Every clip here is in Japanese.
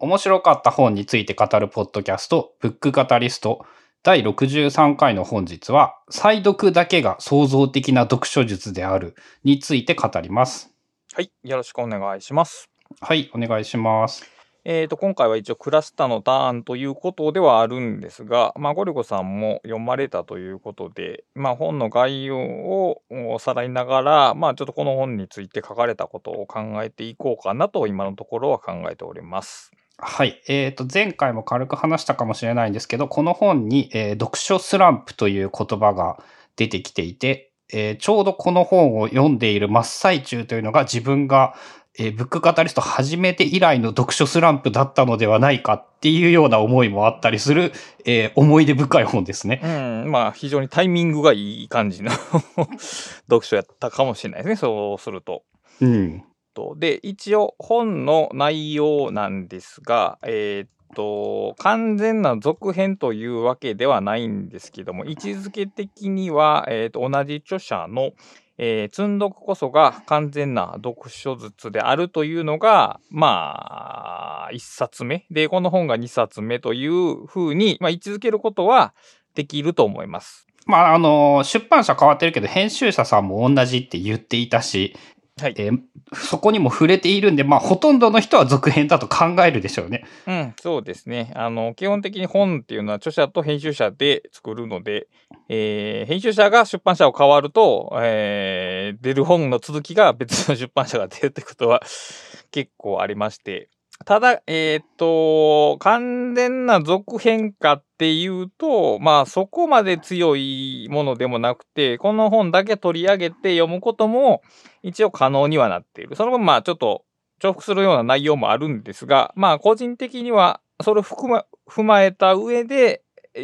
面白かった本について語るポッドキャスト、ブックカタリスト、第63回の本日は、再読だけが創造的な読書術であるについて語ります。はい。よろしくお願いします。はい、お願いします。えーと、今回は一応クラスターのターンということではあるんですが、まあ、ゴリゴさんも読まれたということで、まあ、本の概要をおさらいながら、まあ、ちょっとこの本について書かれたことを考えていこうかなと今のところは考えております。はい。えっ、と、前回も軽く話したかもしれないんですけど、この本に、えー読書スランプという言葉が出てきていて、えーちょうどこの本を読んでいる真っ最中というのが自分が、えーブックカタリスト始めて以来の読書スランプだったのではないかっていうような思いもあったりする、えー思い出深い本ですね。うん、まあ、非常にタイミングがいい感じの 読書やったかもしれないですね、そうすると。うん。とで一応本の内容なんですがえーっと完全な続編というわけではないんですけども位置づけ的には、えーっと同じ著者のえー積んどくこそが完全な読書術であるというのが、まあ、一冊目。で、この本が二冊目というふうに、まあ、位置づけることはできると思います。まあ、あの、出版社変わってるけど、編集者さんも同じって言っていたし、はい。えーそこにも触れているんで、まあ、ほとんどの人は続編だと考えるでしょうね。うん、そうですね。あの、基本的に本っていうのは著者と編集者で作るので、えー編集者が出版社を変わると、えー出る本の続きが別の出版社が出るってことは結構ありまして。ただ、えーっと、完全な続編かっていうと、まあそこまで強いものでもなくて、この本だけ取り上げて読むことも一応可能にはなっている。その分まあちょっと重複するような内容もあるんですが、まあ個人的にはそれを含ま踏まえた上で、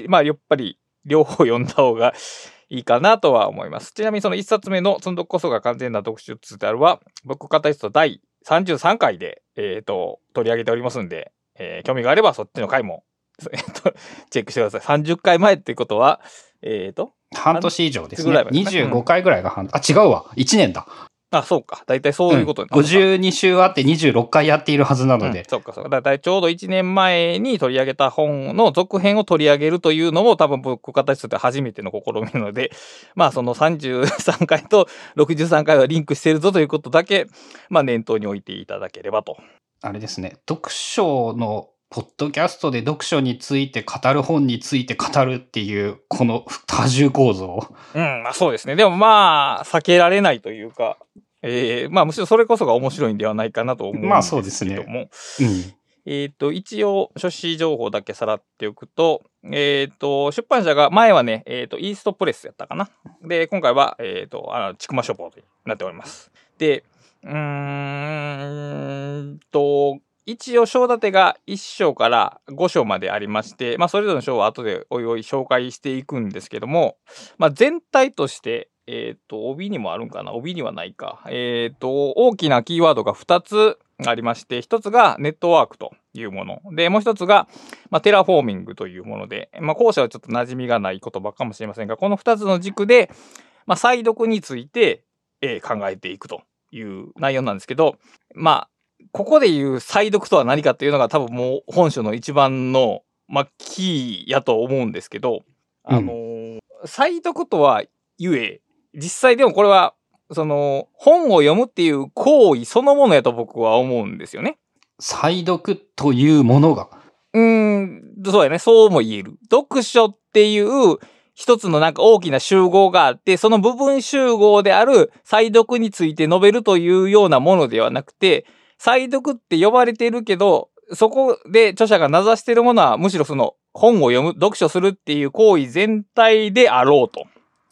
まあやっぱり両方読んだ方が いいかなとは思います。ちなみにその一冊目の積んどくこそが完全な読書術であるは、僕カタリスト第33回で、えっ、と、取り上げておりますんで、えー興味があればそっちの回も、えっと、チェックしてください。30回前っていうことは、えっ、と、半年以上ですねぐらい。までね25回ぐらいが半、あ、違うわ。1年だ。あ、そうか。大体そういうことになうんるのか52週あって26回やっているはずなのでうん。そっかそっか。だいたいちょうど1年前に取り上げた本の続編を取り上げるというのも多分僕形として初めての試みなので、まあその33回と63回はリンクしているぞということだけ、まあ念頭に置いていただければと。あれですね。読書の、ポッドキャストで読書について語る本について語るっていう、この多重構造。うん、まあそうですね。でもまあ避けられないというか、えー、まあむしろそれこそが面白いんではないかなと思うんですけども。まあそうですねもうん。えっ、と、一応、書誌情報だけさらっておくと、えっ、と、出版社が、前はね、えっ、と、イーストプレスやったかな。で、今回は、えっ、と、あの、ちくま書房となっております。で、うーんと、一応、章立てが1章から5章までありまして、まあ、それぞれの章は後でおいおい紹介していくんですけども、まあ、全体として、えっ、と、帯にもあるんかな？帯にはないか。えっ、と、大きなキーワードが2つありまして、1つがネットワークというもの。で、もう1つが、まあ、テラフォーミングというもので、まあ、後者はちょっと馴染みがない言葉かもしれませんが、この2つの軸で、まあ、再読について、えー考えていくという内容なんですけど、まあ、ここで言う再読とは何かっていうのが多分もう本書の一番の、まあ、キーやと思うんですけど、あのー再読とはゆえ、実際でもこれは、その、本を読むっていう行為そのものやと僕は思うんですよね。再読というものが。うーん、そうやね。そうも言える。読書っていう一つのなんか大きな集合があって、その部分集合である再読について述べるというようなものではなくて、再読って呼ばれてるけど、そこで著者が名指しているものはむしろその本を読む、読書するっていう行為全体であろうと。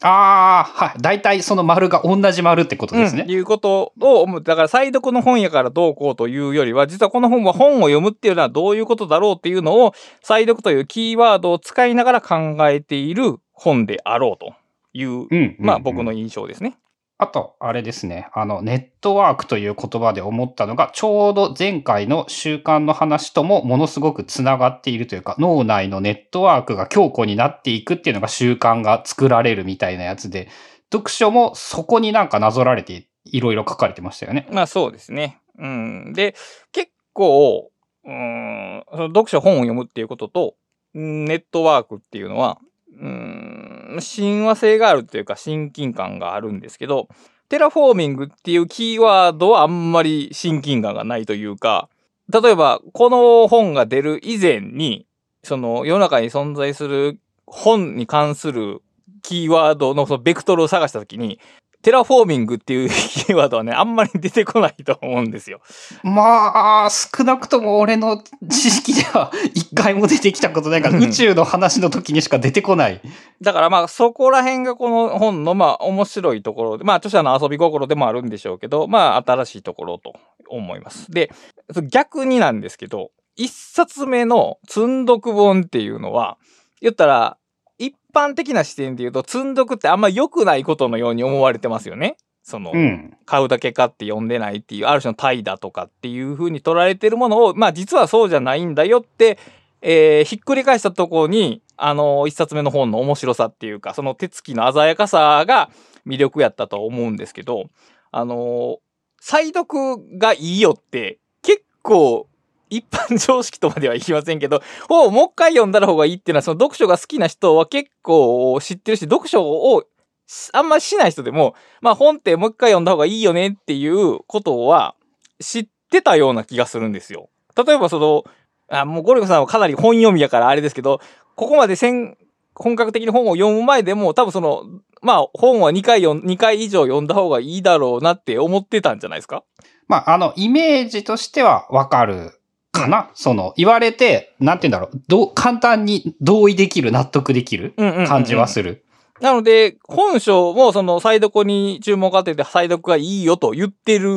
ああ、はい。大体その丸が同じ丸ってことですね。うん、いうことを思う。だから、再読の本やからどうこうというよりは、実はこの本は本を読むっていうのはどういうことだろうっていうのを、再読というキーワードを使いながら考えている本であろうという、うんうんまあ僕の印象ですね。あと、あれですね。あの、ネットワークという言葉で思ったのが、ちょうど前回の習慣の話ともものすごくつながっているというか、脳内のネットワークが強固になっていくっていうのが習慣が作られるみたいなやつで、読書もそこになんかなぞられていろいろ書かれてましたよね。まあそうですね。うん。で、結構、うん、その読書本を読むっていうことと、ネットワークっていうのは、うん、親和性があるっていうか親近感があるんですけど、テラフォーミングっていうキーワードはあんまり親近感がないというか、例えば、この本が出る以前に、その世の中に存在する本に関するキーワードのそのベクトルを探したときに、テラフォーミングっていう キーワードはね、あんまり出てこないと思うんですよ。まあ、少なくとも俺の知識では一回も出てきたことないから、うん宇宙の話の時にしか出てこない。だからまあそこら辺がこの本のまあ面白いところで、まあ著者の遊び心でもあるんでしょうけど、まあ新しいところと思います。で、逆になんですけど、一冊目の積んどく本っていうのは、言ったら、一般的な視点で言うと、積んどくってあんま良くないことのように思われてますよね。その、うん。買うだけ買って読んでないっていう、ある種の怠惰とかっていう風に取られてるものを、まあ実はそうじゃないんだよって、えーひっくり返したところに、あの、一冊目の本の面白さっていうか、その手つきの鮮やかさが魅力やったと思うんですけど、あの、再読がいいよって、結構、一般常識とまではいきませんけど、本をもう一回読んだら方がいいっていうのは、その読書が好きな人は結構知ってるし、読書をあんましない人でも、まあ本ってもう一回読んだ方がいいよねっていうことは知ってたような気がするんですよ。例えばその、あもうゴリゴさんはかなり本読みやからあれですけど、ここまで先本格的に本を読む前でも多分その、まあ本は2回読ん、2回以上読んだ方がいいだろうなって思ってたんじゃないですか？まあ、あの、イメージとしてはわかるかな、その、言われて、なんて言うんだろう、どう、簡単に同意できる、納得できるうんうんうんうん感じはする。なので、本書もその再読に注目を当てて再読がいいよと言ってる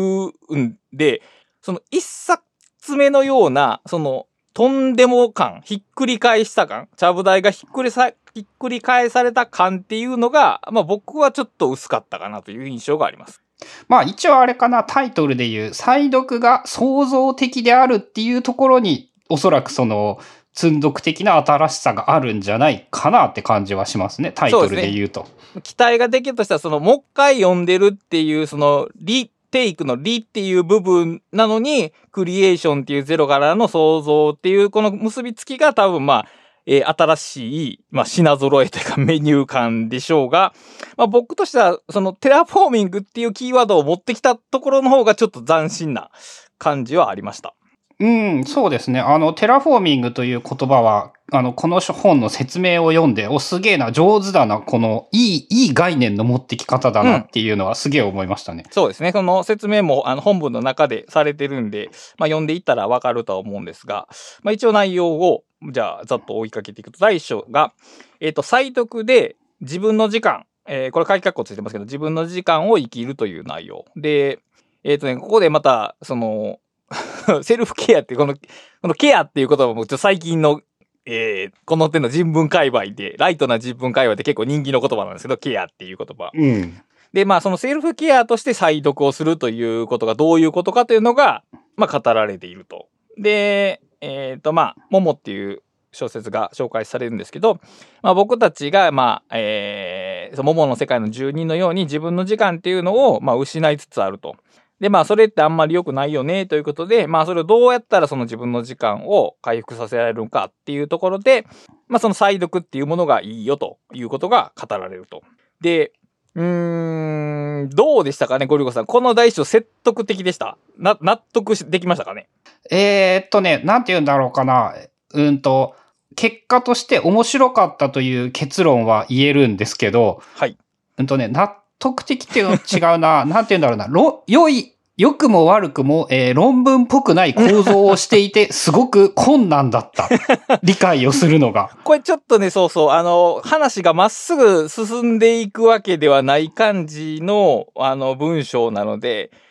んで、その一冊目のような、その、とんでも感、ひっくり返した感、ちゃぶ台がひっくりさ、ひっくり返された感っていうのが、まあ僕はちょっと薄かったかなという印象があります。まあ一応あれかな、タイトルで言う、再読が創造的であるっていうところに、おそらくその、積んどく的な新しさがあるんじゃないかなって感じはしますね、タイトルで言うと。期待ができるとしたら、その、もう一回読んでるっていう、その、リテイクのリっていう部分なのに、クリエーションっていうゼロからの創造っていう、この結びつきが多分まあ、えー新しい、まあ、品揃えというかメニュー感でしょうが、まあ、僕としては、そのテラフォーミングっていうキーワードを持ってきたところの方がちょっと斬新な感じはありました。うん、そうですね。あの、テラフォーミングという言葉は、あの、この本の説明を読んで、お、すげえな、上手だな、この、いい、いい概念の持ってき方だなっていうのはすげえ思いましたね。そうですね。その説明もあの本文の中でされてるんで、まあ、読んでいったらわかるとは思うんですが、まあ、一応内容を、じゃあ、ざっと追いかけていくと、第一章が、えっ、と、再読で自分の時間、えーこれ、書き括弧ついてますけど、自分の時間を生きるという内容。で、えっ、とね、ここでまた、その、セルフケアって、この、このケアっていう言葉もちょっと最近の、えーこの手の人文界隈で、ライトな人文界隈で結構人気の言葉なんですけど、ケアっていう言葉。うん。で、まあ、そのセルフケアとして再読をするということがどういうことかというのが、まあ、語られていると。で、えっ、と、まあ、ももっていう小説が紹介されるんですけど、まあ、僕たちが、まあ、えー、そのももの世界の住人のように自分の時間っていうのを、まあ、失いつつあると。で、まあ、それってあんまり良くないよね、ということで、まあ、それをどうやったらその自分の時間を回復させられるのかっていうところで、まあ、その再読っていうものがいいよということが語られると。で、うーん、どうでしたかね、ゴリゴさん。この第一章説得的でした。な、納得しできましたかね？えーっとね、なんて言うんだろうかな。うんと、結果として面白かったという結論は言えるんですけど、はい。うんとね、納得的っていうの違うな。なんて言うんだろうな。ろ、良い、良くも悪くも、えー論文っぽくない構造をしていて、すごく困難だった。理解をするのが。これちょっとね、そうそう、あの、話がまっすぐ進んでいくわけではない感じの、あの、文章なので、結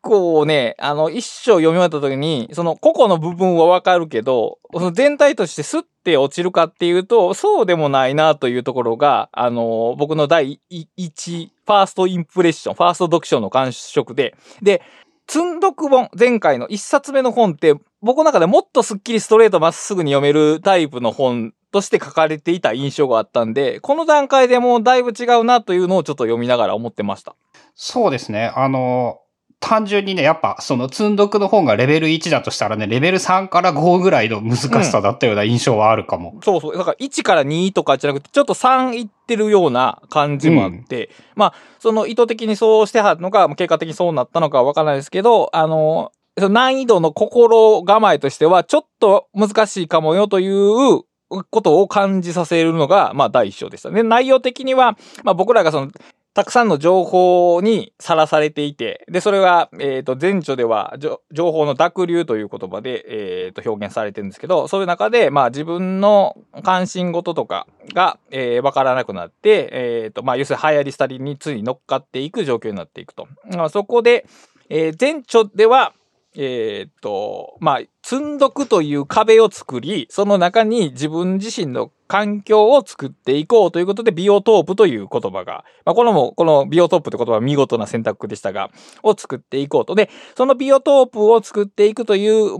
構ね、あの、一章読み終わった時に、その個々の部分はわかるけど、その全体としてスッて落ちるかっていうと、そうでもないなというところが、あの、僕の第一、ファーストインプレッション、ファースト読書の感触で、で、積んどく本、前回の一冊目の本って、僕の中でもっとスッキリストレートまっすぐに読めるタイプの本として書かれていた印象があったんで、この段階でもうだいぶ違うなというのをちょっと読みながら思ってました。そうですね。あの、単純にね、やっぱその積んどくの本がレベル1だとしたらね、レベル3から5ぐらいの難しさだったような印象はあるかも。そうそう。だから1から2とかじゃなくて、ちょっと3いってるような感じもあって、まあ、その意図的にそうしてはるのか、結果的にそうなったのかはわからないですけど、あの、その難易度の心構えとしては、ちょっと難しいかもよということを感じさせるのが、まあ、第一章でした。で、内容的には、まあ、僕らがその、たくさんの情報にさらされていて、で、それが、えっ、と、前著では、情報の濁流という言葉で、えっ、と、表現されてるんですけど、そういう中で、まあ、自分の関心事とかが、えーわからなくなって、えっ、と、まあ、要するに流行り廃りについ乗っかっていく状況になっていくと。まあ、そこで、えー前著では、えっ、と、まあ、積んどくという壁を作り、その中に自分自身の環境を作っていこうということで、ビオトープという言葉が、まあ、このも、このビオトープって言葉は見事な選択でしたが、を作っていこうと。で、そのビオトープを作っていくという、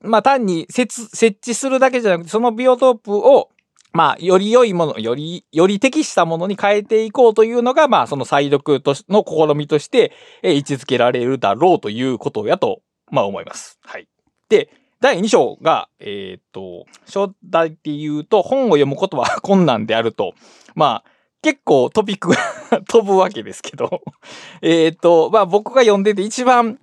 まあ、単に設設置するだけじゃなくて、そのビオトープを、まあ、より良いもの、より、より適したものに変えていこうというのが、まあ、その再読としの試みとして、え位置づけられるだろうということやと、まあ、思います。はい。で、第2章が、えーっと、初代で言うと、本を読むことは 困難であると、まあ、結構トピックが 飛ぶわけですけど、えっと、まあ僕が読んでて一番、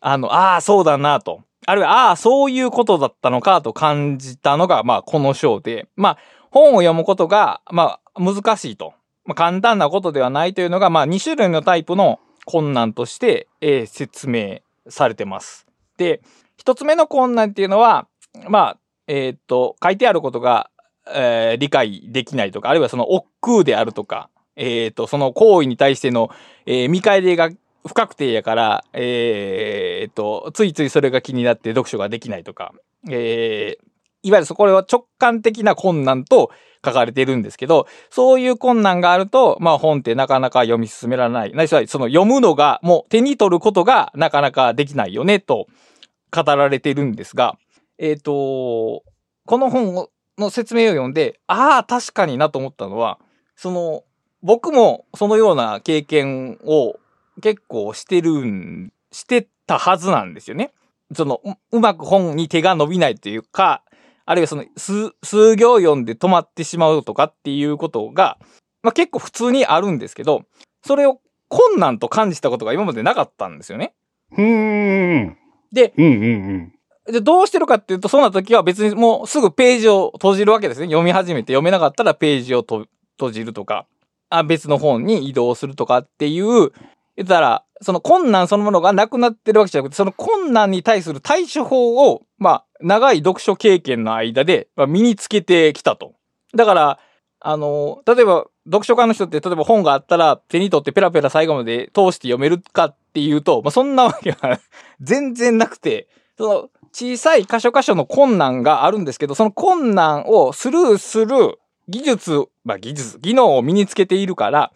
あの、ああ、そうだなと。あるいは、ああ、そういうことだったのかと感じたのが、まあこの章で、まあ本を読むことが、まあ難しいと。まあ簡単なことではないというのが、まあ2種類のタイプの困難として、えー説明されてます。で、一つ目の困難っていうのは、まあ、えーっと、書いてあることが、えー理解できないとか、あるいはその億劫であるとか、えーっと、その行為に対しての、えー見返りが不確定やから、えーっと、ついついそれが気になって読書ができないとか、えーいわゆるそこは直感的な困難と書かれているんですけど、そういう困難があると、まあ本ってなかなか読み進められない。ないしはその読むのが、もう手に取ることがなかなかできないよね、と語られているんですが、えっ、と、この本の説明を読んで、ああ、確かになと思ったのは、その、僕もそのような経験を結構してるん、してたはずなんですよね。その、うまく本に手が伸びないというか、あるいはその、数、数行読んで止まってしまうとかっていうことが、まあ結構普通にあるんですけど、それを困難と感じたことが今までなかったんですよね。うーん。で、うんうんで、どうしてるかっていうと、そんな時は別にもうすぐページを閉じるわけですね。読み始めて読めなかったらページをと閉じるとか、あ別の本に移動するとかっていう、言ったら、その困難そのものがなくなってるわけじゃなくて、その困難に対する対処法を、まあ、長い読書経験の間で、まあ、身につけてきたと。だから、あの、例えば、読書家の人って、例えば本があったら、手に取ってペラペラ最後まで通して読めるかっていうと、まあ、そんなわけは 全然なくて、その、小さい箇所箇所の困難があるんですけど、その困難をスルーする技術、まあ技術、技能を身につけているから、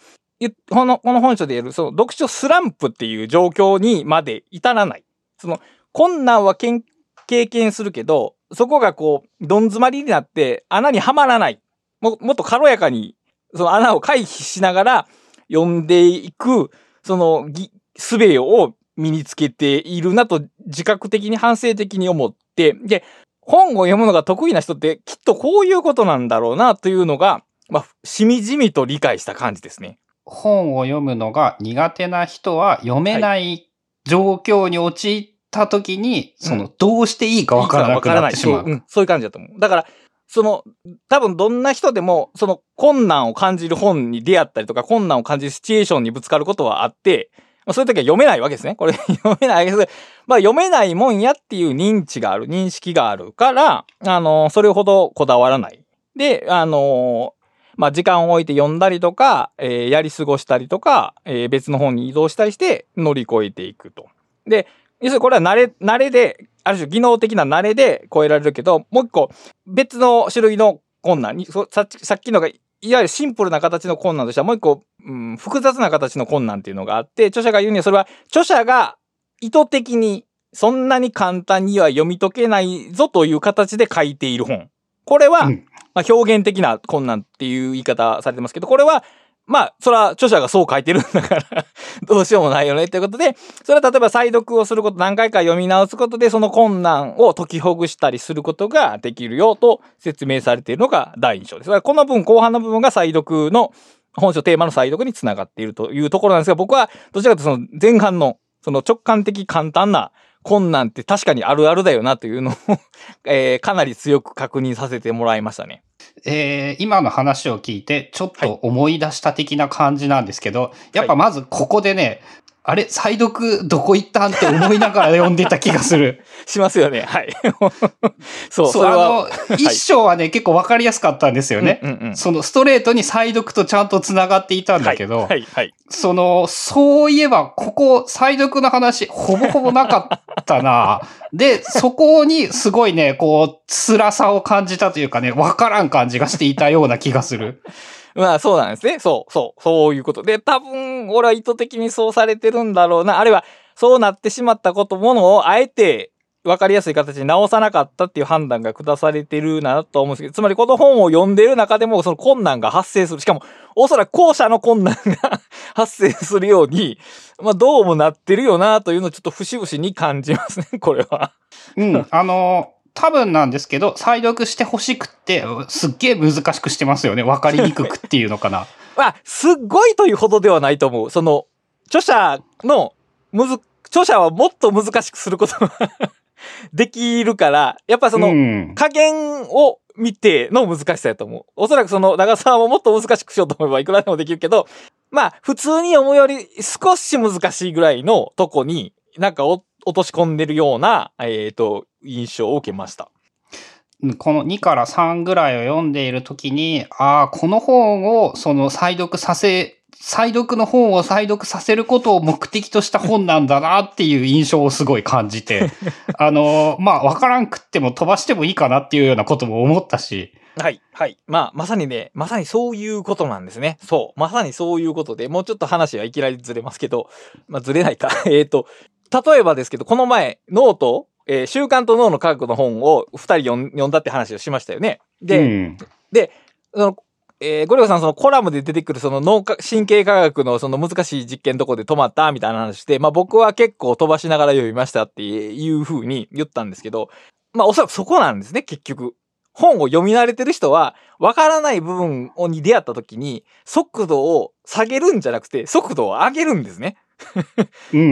この、この本書で言える、その読書スランプっていう状況にまで至らない。その、困難は経験するけど、そこがこう、どん詰まりになって穴にはまらない。も、もっと軽やかに、その穴を回避しながら読んでいく、その、ぎ、術を身につけているなと自覚的に反省的に思って、で、本を読むのが得意な人ってきっとこういうことなんだろうなというのが、まあ、しみじみと理解した感じですね。本を読むのが苦手な人は読めない状況に陥った時に、その、どうしていいかわからなくなってしまう。そううん、そういう感じだと思う。だから、その、多分どんな人でも、その困難を感じる本に出会ったりとか、困難を感じるシチュエーションにぶつかることはあって、まあ、そういう時は読めないわけですね。これ 読めないわけです。まあ読めないもんやっていう認知がある、認識があるから、あの、それほどこだわらない。で、あの、まあ時間を置いて読んだりとか、えーやり過ごしたりとか、えー別の本に移動したりして乗り越えていくと。で、要するにこれは慣れ、慣れで、ある種技能的な慣れで超えられるけど、もう一個別の種類の困難に、さっきさっきのが、いわゆるシンプルな形の困難としてはもう一個、うん、複雑な形の困難っていうのがあって、著者が言うにはそれは著者が意図的にそんなに簡単には読み解けないぞという形で書いている本。これは、うんまあ、表現的な困難っていう言い方されてますけど、これは、まあ、それは著者がそう書いてるんだから どうしようもないよねっていうことで、それは例えば再読をすること、何回か読み直すことで、その困難を解きほぐしたりすることができるよと説明されているのが第2章です。だからこの分、後半の部分が再読の、本書テーマの再読につながっているというところなんですが、僕はどちらかというとその前半の、その直感的簡単な困難って確かにあるあるだよなというのを えー、かなり強く確認させてもらいましたね。えー、今の話を聞いて、ちょっと思い出した的な感じなんですけど、はい、やっぱまずここでね、あれ再読どこ行ったんって思いながら読んでた気がする。しますよね。はい。そう、そう、あの、一章はね、結構わかりやすかったんですよね。そのストレートに再読とちゃんと繋がっていたんだけど、はい、はい、はい。その、そういえば、ここ、再読の話、ほぼほぼなかったな で、そこにすごいね、こう、辛さを感じたというかね、わからん感じがしていたような気がする。まあそうなんですね。そう、そう、そういうこと。で、多分、俺は意図的にそうされてるんだろうな。あるいは、そうなってしまったこと、ものをあえて分かりやすい形に直さなかったっていう判断が下されてるなと思うんですけど、つまりこの本を読んでる中でもその困難が発生する。しかも、おそらく後者の困難が 発生するように、まあどうもなってるよなというのをちょっと節々に感じますね、これは。うん、あの多分なんですけど、再読してほしくって、すっげえ難しくしてますよね。わかりにくくっていうのかな。まあ、すっごいというほどではないと思う。その、著者の、むず、著者はもっと難しくすることが できるから、やっぱその、加減を見ての難しさやと思う。おそらくその、長沢ももっと難しくしようと思えばいくらでもできるけど、まあ、普通に読むより少し難しいぐらいのとこに、なんか落とし込んでるような、えっ、ー、と、印象を受けました。この2から3ぐらいを読んでいるときに、ああ、この本をその再読させ、再読の本を再読させることを目的とした本なんだなっていう印象をすごい感じて、あの、まあ、わからんくっても飛ばしてもいいかなっていうようなことも思ったし。はい、はい。まあ、まさにね、まさにそういうことなんですね。そう。まさにそういうことで、もうちょっと話はいきなりずれますけど、まあ、ずれないか。えっ、と、例えばですけど、この前、ノートえー、習慣と脳の科学の本を二人読んだって話をしましたよね。で、うん、で、その、えー、ゴリゴさんそのコラムで出てくるその脳神経科学のその難しい実験どこで止まったみたいな話して、まあ僕は結構飛ばしながら読みましたっていう風に言ったんですけど、まあおそらくそこなんですね、結局。本を読み慣れてる人は、わからない部分に出会った時に、速度を下げるんじゃなくて、速度を上げるんですね。うんうんう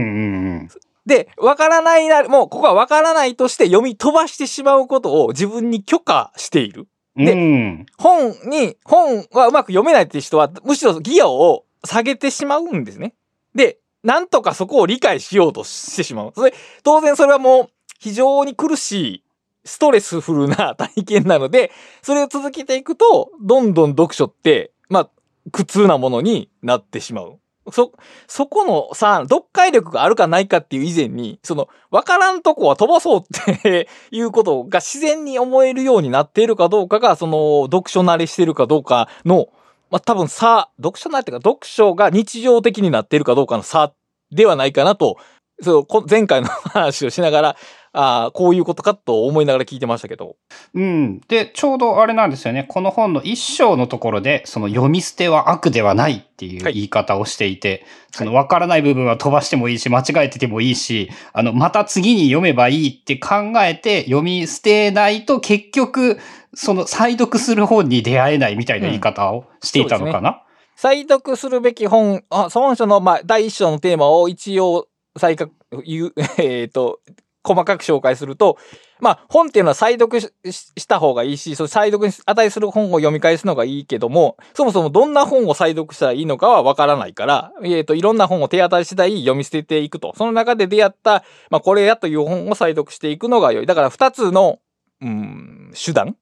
ん。で、わからないな、もうここはわからないとして読み飛ばしてしまうことを自分に許可している。で、うん、本に、本はうまく読めないっていう人は、むしろギアを下げてしまうんですね。で、なんとかそこを理解しようとしてしまう。それ、当然それはもう非常に苦しい、ストレスフルな体験なので、それを続けていくと、どんどん読書って、まあ、苦痛なものになってしまう。そ、そこのさ、読解力があるかないかっていう以前に、その、わからんとこは飛ばそうっていうことが自然に思えるようになっているかどうかが、その、読書慣れしてるかどうかの、まあ、多分差、読書慣れっていうか、読書が日常的になっているかどうかの差ではないかなと、そう、前回の話をしながら、ああ、こういうことかと思いながら聞いてましたけど。うん。で、ちょうどあれなんですよね。この本の一章のところで、その読み捨ては悪ではないっていう言い方をしていて、はい、その分からない部分は飛ばしてもいいし、間違えててもいいし、あの、また次に読めばいいって考えて読み捨てないと結局、その再読する本に出会えないみたいな言い方をしていたのかな、うんね、再読するべき本、あ本書の、まあ、第一章のテーマを一応再確、言う、えっ、ー、と、細かく紹介すると、まあ、本っていうのは再読した方がいいし、そ再読に値する本を読み返すのがいいけども、そもそもどんな本を再読したらいいのかはわからないから、えっ、ー、と、いろんな本を手当たり次第読み捨てていくと。その中で出会った、まあ、これやという本を再読していくのが良い。だから二つの、うん、手段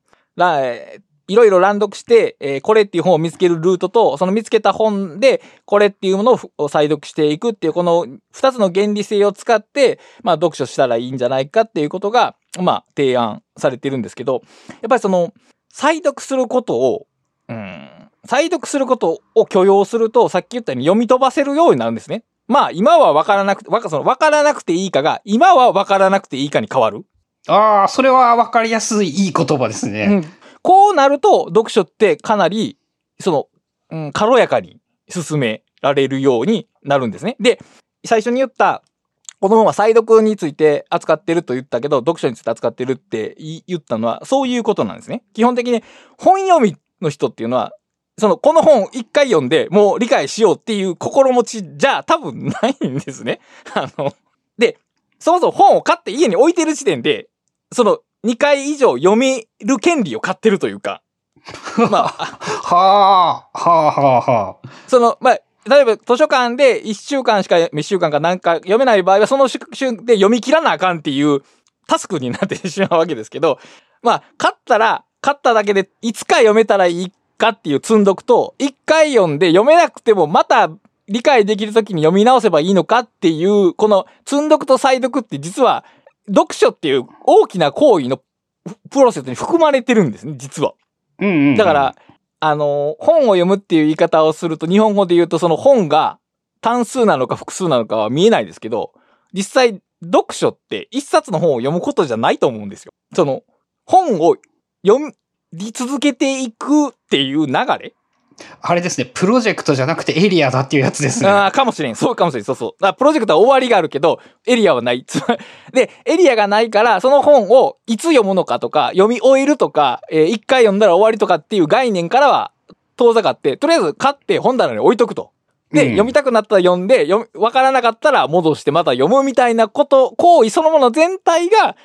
いろいろ乱読して、えー、これっていう本を見つけるルートと、その見つけた本で、これっていうものを再読していくっていう、この二つの原理性を使って、まあ、読書したらいいんじゃないかっていうことが、まあ、提案されてるんですけど、やっぱりその、再読することを、うん、再読することを許容すると、さっき言ったように読み飛ばせるようになるんですね。まあ、今は分からなくて、わか、その、分からなくていいかが、今は分からなくていいかに変わる。ああ、それは分かりやすいいい言葉ですね。うんこうなると、読書ってかなり、その、うん、軽やかに進められるようになるんですね。で、最初に言った、この本は再読について扱ってると言ったけど、読書について扱ってるって言ったのは、そういうことなんですね。基本的に本読みの人っていうのは、その、この本一回読んでもう理解しようっていう心持ちじゃ多分ないんですね。あの、で、そもそも本を買って家に置いてる時点で、その、2回以上読める権利を買ってるというか、まあ、はあ、はあ、はあ、はあ。その、まあ、例えば図書館で1週間しか、1週間かなんか読めない場合は、その週で読み切らなあかんっていうタスクになってしまうわけですけど、まあ、買ったら、買っただけでいつか読めたらいいかっていう積んどくと、1回読んで読めなくてもまた理解できるときに読み直せばいいのかっていう、この積んどくと再読って実は、読書っていう大きな行為のプロセスに含まれてるんですね、実は。うんうんうん。だから、あの、本を読むっていう言い方をすると、日本語で言うとその本が単数なのか複数なのかは見えないですけど、実際、読書って一冊の本を読むことじゃないと思うんですよ。その、本を読み続けていくっていう流れあれですね、プロジェクトじゃなくてエリアだっていうやつですね。ああ、かもしれん。そうかもしれん。そうそう。だプロジェクトは終わりがあるけど、エリアはない。で、エリアがないから、その本をいつ読むのかとか、読み終えるとか、えー一回読んだら終わりとかっていう概念からは遠ざかって、とりあえず買って本棚に置いとくと。で、うん読みたくなったら読んで、読みわからなかったら戻してまた読むみたいなこと、行為そのもの全体が、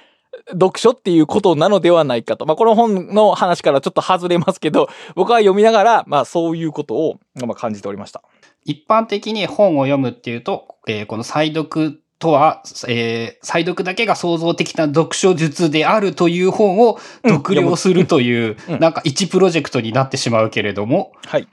読書っていうことなのではないかと。まあ、この本の話からちょっと外れますけど、僕は読みながら、まあ、そういうことを、まあ、感じておりました。一般的に本を読むっていうと、えーこの再読とは、えー再読だけが創造的な読書術であるという本をうん読了するという、うんなんか一プロジェクトになってしまうけれども、はい。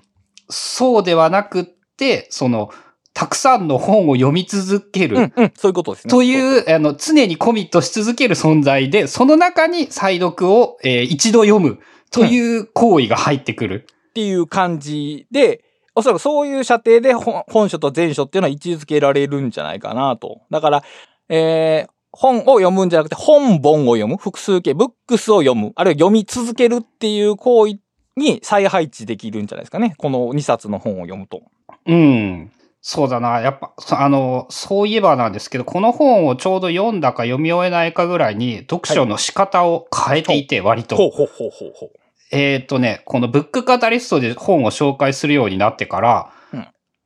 そうではなくって、その、たくさんの本を読み続ける。うん、うん、そういうことですね。という、あの、常にコミットし続ける存在で、その中に再読を、えー一度読むという行為が入ってくる。っていう感じで、おそらくそういう射程で本本書と前書っていうのは位置づけられるんじゃないかなと。だから、えー本を読むんじゃなくて、本本を読む、複数形、ブックスを読む、あるいは読み続けるっていう行為に再配置できるんじゃないですかね。この2冊の本を読むと。うん。そうだな。やっぱ、そあの、そういえばなんですけど、この本をちょうど読んだか読み終えないかぐらいに、読書の仕方を変えていて、割と。ほうほうほうほうほう。えっ、とね、このブックカタリストで本を紹介するようになってから、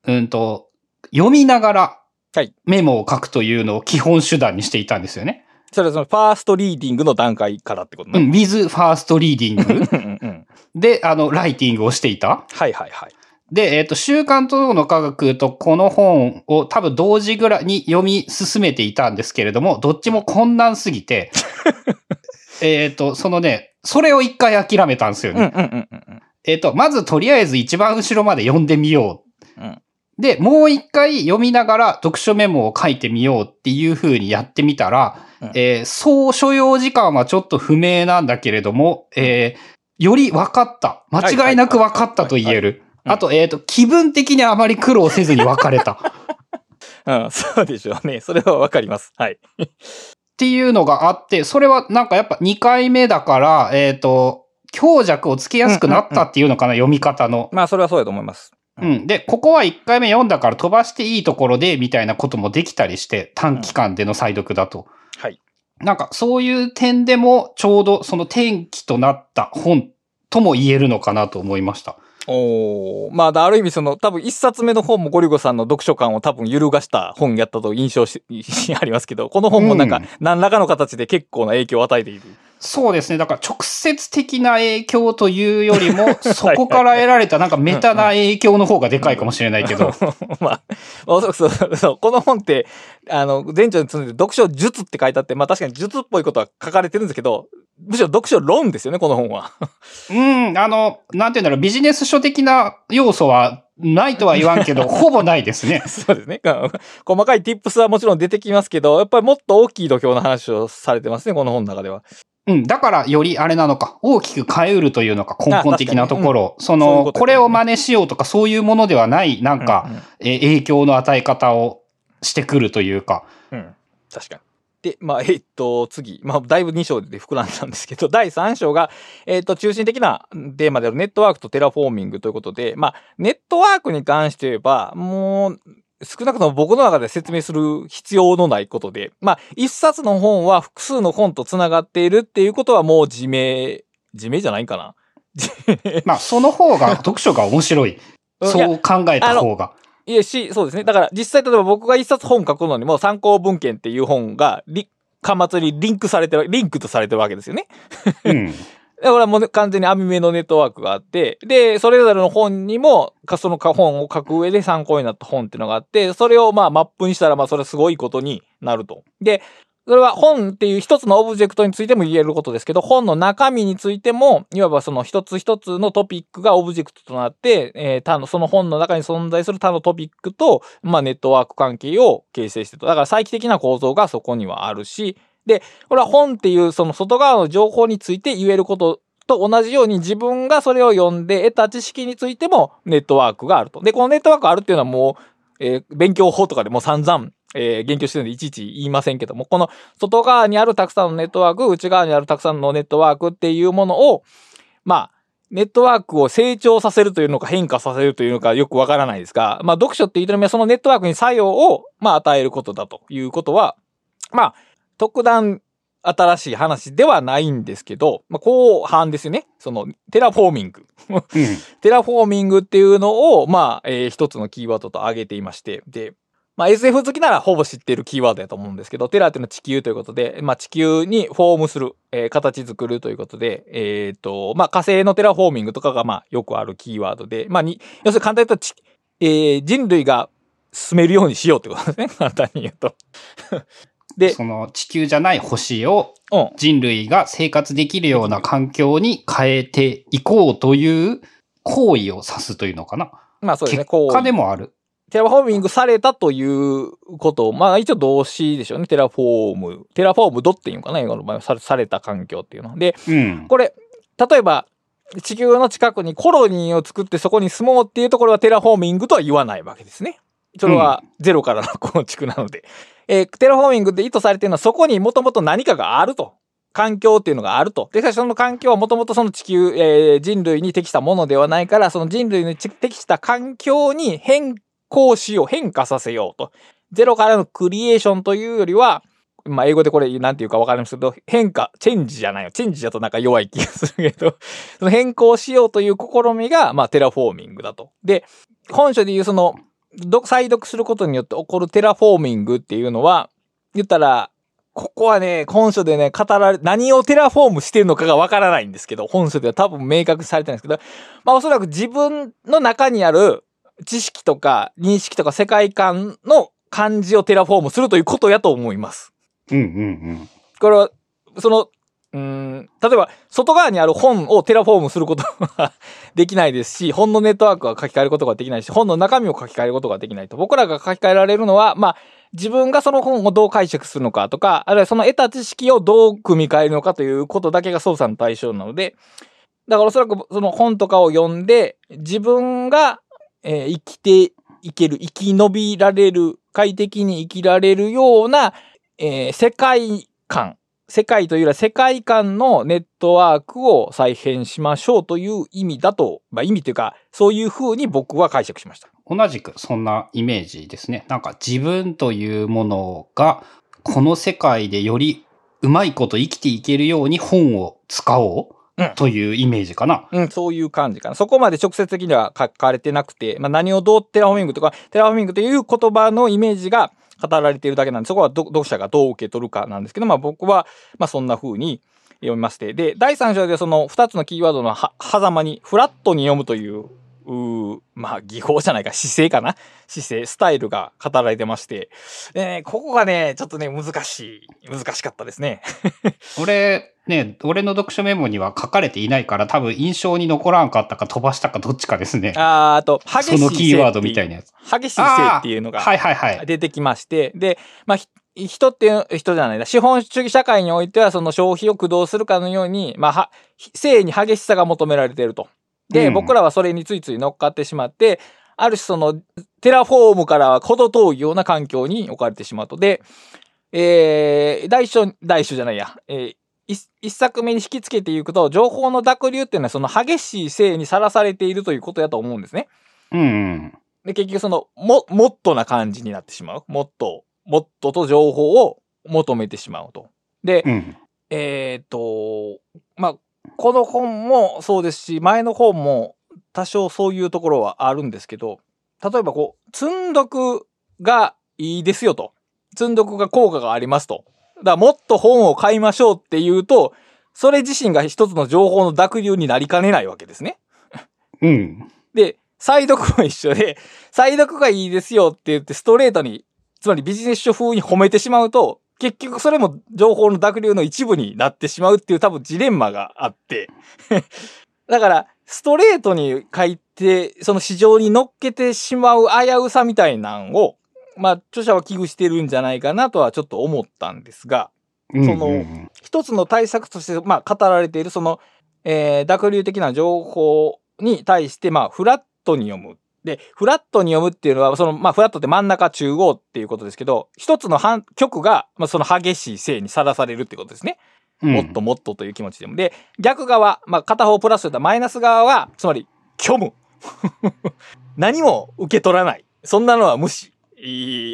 うん、と、読みながらはいメモを書くというのを基本手段にしていたんですよね。それはそのファーストリーディングの段階からってことね。うん、with first reading うんうんうん。で、あの、ライティングをしていた。はいはいはい。で、えっ、と、週刊との科学とこの本を多分同時ぐらいに読み進めていたんですけれども、どっちも困難すぎて、えっと、そのね、それを一回諦めたんですよね。えっ、と、まずとりあえず一番後ろまで読んでみよう。うんで、もう一回読みながら読書メモを書いてみようっていう風にやってみたら、うんえー総所要時間はちょっと不明なんだけれども、えーより分かった。間違いなく分かったと言える。うんあと、えっ、と、気分的にあまり苦労せずに分かれた。っ うん、そうでしょうね。それはわかります。はい。ていうのがあって、それはなんかやっぱ2回目だから、えっ、と、強弱をつけやすくなったっていうのかな、読み方の。まあ、それはそうだと思います。うん。で、ここは1回目読んだから飛ばしていいところで、みたいなこともできたりして、短期間での再読だと。はい。なんか、そういう点でも、ちょうどその転機となった本とも言えるのかなと思いました。おーまあ、ある意味その、多分一冊目の本もゴリゴさんの読書感を多分揺るがした本やったと印象し ありますけど、この本もなんかうん何らかの形で結構な影響を与えている。そうですね。だから、直接的な影響というよりも、そこから得られたなんかメタな影響の方がでかいかもしれないけど。まあ、おそうそうそうこの本って、あの、前著に積んで読書術って書いてあって、まあ確かに術っぽいことは書かれてるんですけど、むしろ読書論ですよね、この本は。うん、あの、なんていうんだろう、ビジネス書的な要素はないとは言わんけど、ほぼないですね。そうですね。うん細かい tips はもちろん出てきますけど、やっぱりもっと大きい土俵の話をされてますね、この本の中では。うん。だから、よりあれなのか、大きく変えうるというのか、根本的なところ。そそういうの、ことこれを真似しようとか、そういうものではない、なんか、うんうんえー影響の与え方をしてくるというか。うん。確かに。で、まあ、えっと、次、まあ、だいぶ2章で膨らんだんですけど、第3章が、えっと、中心的なテーマであるネットワークとテラフォーミングということで、まあ、ネットワークに関して言えば、もう、少なくとも僕の中で説明する必要のないことで、まあ、一冊の本は複数の本と繋がっているっていうことはもう自明、自明じゃないかな。まあ、その方が、読書が面白い。そう考えた方が。いえし、そうですね。だから実際例えば僕が一冊本書くのにも参考文献っていう本が、巻末にリンクされてる、リンクとされてるわけですよね。うん。だからもう完全に網目のネットワークがあって、で、それぞれの本にも、その本を書く上で参考になった本っていうのがあって、それをまあマップにしたらまあそれすごいことになると。で、それは本っていう一つのオブジェクトについても言えることですけど、本の中身についても、いわばその一つ一つのトピックがオブジェクトとなって、えー、他の、その本の中に存在する他のトピックと、まあネットワーク関係を形成してと。だから再帰的な構造がそこにはあるし、で、これは本っていうその外側の情報について言えることと同じように自分がそれを読んで得た知識についてもネットワークがあると。で、このネットワークあるっていうのはもう、えー、勉強法とかでも散々えー、言及してるんでいちいち言いませんけども、この外側にあるたくさんのネットワーク、内側にあるたくさんのネットワークっていうものを、まあ、ネットワークを成長させるというのか変化させるというのかよくわからないですが、まあ、読書って言ってるのはそのネットワークに作用を、まあ、与えることだということは、まあ、特段新しい話ではないんですけど、まあ、後半ですよね。その、テラフォーミング。うん、テラフォーミングっていうのを、まあ、えー、一つのキーワードと挙げていまして、で、まあ SF 好きならほぼ知ってるキーワードやと思うんですけど、テラーっていうのは地球ということで、まあ地球にフォームする、えー、形作るということで、えっ、ー、と、まあ火星のテラフォーミングとかがまあよくあるキーワードで、まあに、要するに簡単に言うとえー、人類が住めるようにしようってことですね。簡単に言うと。で、その地球じゃない星を人類が生活できるような環境に変えていこうという行為を指すというのかな。まあそうですね。結果でもある。テラフォーミングされたということを、まあ一応動詞でしょうね。テラフォーム。 terraformed っていうのかな英語の場合はされた環境っていうの。で、うん、これ、例えば、地球の近くにコロニーを作ってそこに住もうっていうところはテラフォーミングとは言わないわけですね。それはゼロからの構築なので。えー、テラフォーミングで意図されているのはそこにもともと何かがあると。環境っていうのがあると。で、その環境はもともとその地球、えー、人類に適したものではないから、その人類に適した環境に変更し、を変化させようと。ゼロからのクリエーションというよりは、まあ、英語でこれ、なんていうかわかりますけど、変化、チェンジじゃないよ。チェンジだとなんか弱い気がするけど、その変更しようという試みが、まあ、テラフォーミングだと。で、本書でいうその、再読することによって起こるテラフォーミングっていうのは、言ったら、ここはね、本書でね、語られ、何をテラフォームしてるのかがわからないんですけど、本書では多分明確されてないんですけど、まあおそらく自分の中にある知識とか認識とか世界観の感じをテラフォームするということやと思います。うんうんうん。これは、その、うん、例えば、外側にある本をテラフォームすることはできないですし、本のネットワークは書き換えることができないし、本の中身を書き換えることができないと。僕らが書き換えられるのは、まあ、自分がその本をどう解釈するのかとか、あるいはその得た知識をどう組み替えるのかということだけが操作の対象なので、だからおそらくその本とかを読んで、自分がえー、生きていける、生き延びられる、快適に生きられるような、えー、世界観、世界というよりは世界観のネットワークを再編しましょうという意味だと、まあ意味というか、そういう風に僕は解釈しました。同じくそんなイメージですね。なんか自分というものが、この世界でよりうまいこと生きていけるように本を使おう。というイメージかな。うん、そういう感じかな。そこまで直接的には書かれてなくて、まあ、何をどうテラフォーミングとか、テラフォーミングという言葉のイメージが語られているだけなんで、そこは読者がどう受け取るかなんですけど、まあ僕は、まあそんな風に読みまして。で、第3章でその2つのキーワードのは、狭間にフラットに読むといううまあ、技法じゃないか、姿勢かな？姿勢、スタイルが語られてまして。でね、ここがね、ちょっとね、難しい、難しかったですね。俺、ね、俺の読書メモには書かれていないから、多分印象に残らんかったか飛ばしたかどっちかですね。ああと、激しいそのキーワードみたいなやつ。激しい生っていうのが、はいはいはい。出てきまして、で、まあ、人っていう人じゃないな。資本主義社会においてはその消費を駆動するかのように、まあ、は、生に激しさが求められていると。で、うん、僕らはそれについつい乗っかってしまって、ある種その、テラフォームからは程遠いような環境に置かれてしまうと。で、えー、大書、大書じゃないや、えー一一作目に引き付けていくと、情報の濁流っていうのはその激しい生にさらされているということやと思うんですね。うんうん。で、結局その、も、もっとな感じになってしまう。もっと、もっとと情報を求めてしまうと。で、うん。えっ、と、まあ、この本もそうですし、前の本も多少そういうところはあるんですけど、例えばこう、積んどくがいいですよと。積んどくが効果がありますと。だもっと本を買いましょうっていうと、それ自身が一つの情報の濁流になりかねないわけですね。うん。で、再読も一緒で、再読がいいですよって言ってストレートに、つまりビジネス書風に褒めてしまうと、結局それも情報の濁流の一部になってしまうっていう多分ジレンマがあって。だから、ストレートに書いて、その市場に乗っけてしまう危うさみたいなんを、まあ、著者は危惧してるんじゃないかなとはちょっと思ったんですが、うんそのうん一つの対策として、まあ、語られている、その、えー濁流的な情報に対して、まあ、フラットに読む。で、フラットに読むっていうのは、その、まあ、フラットって真ん中中央っていうことですけど、一つの半曲が、まあ、その激しい性にさらされるってことですね。うんもっともっとという気持ちでも。で、逆側、まあ、片方プラスといったらマイナス側は、つまり、虚無。何も受け取らない。そんなのは無視。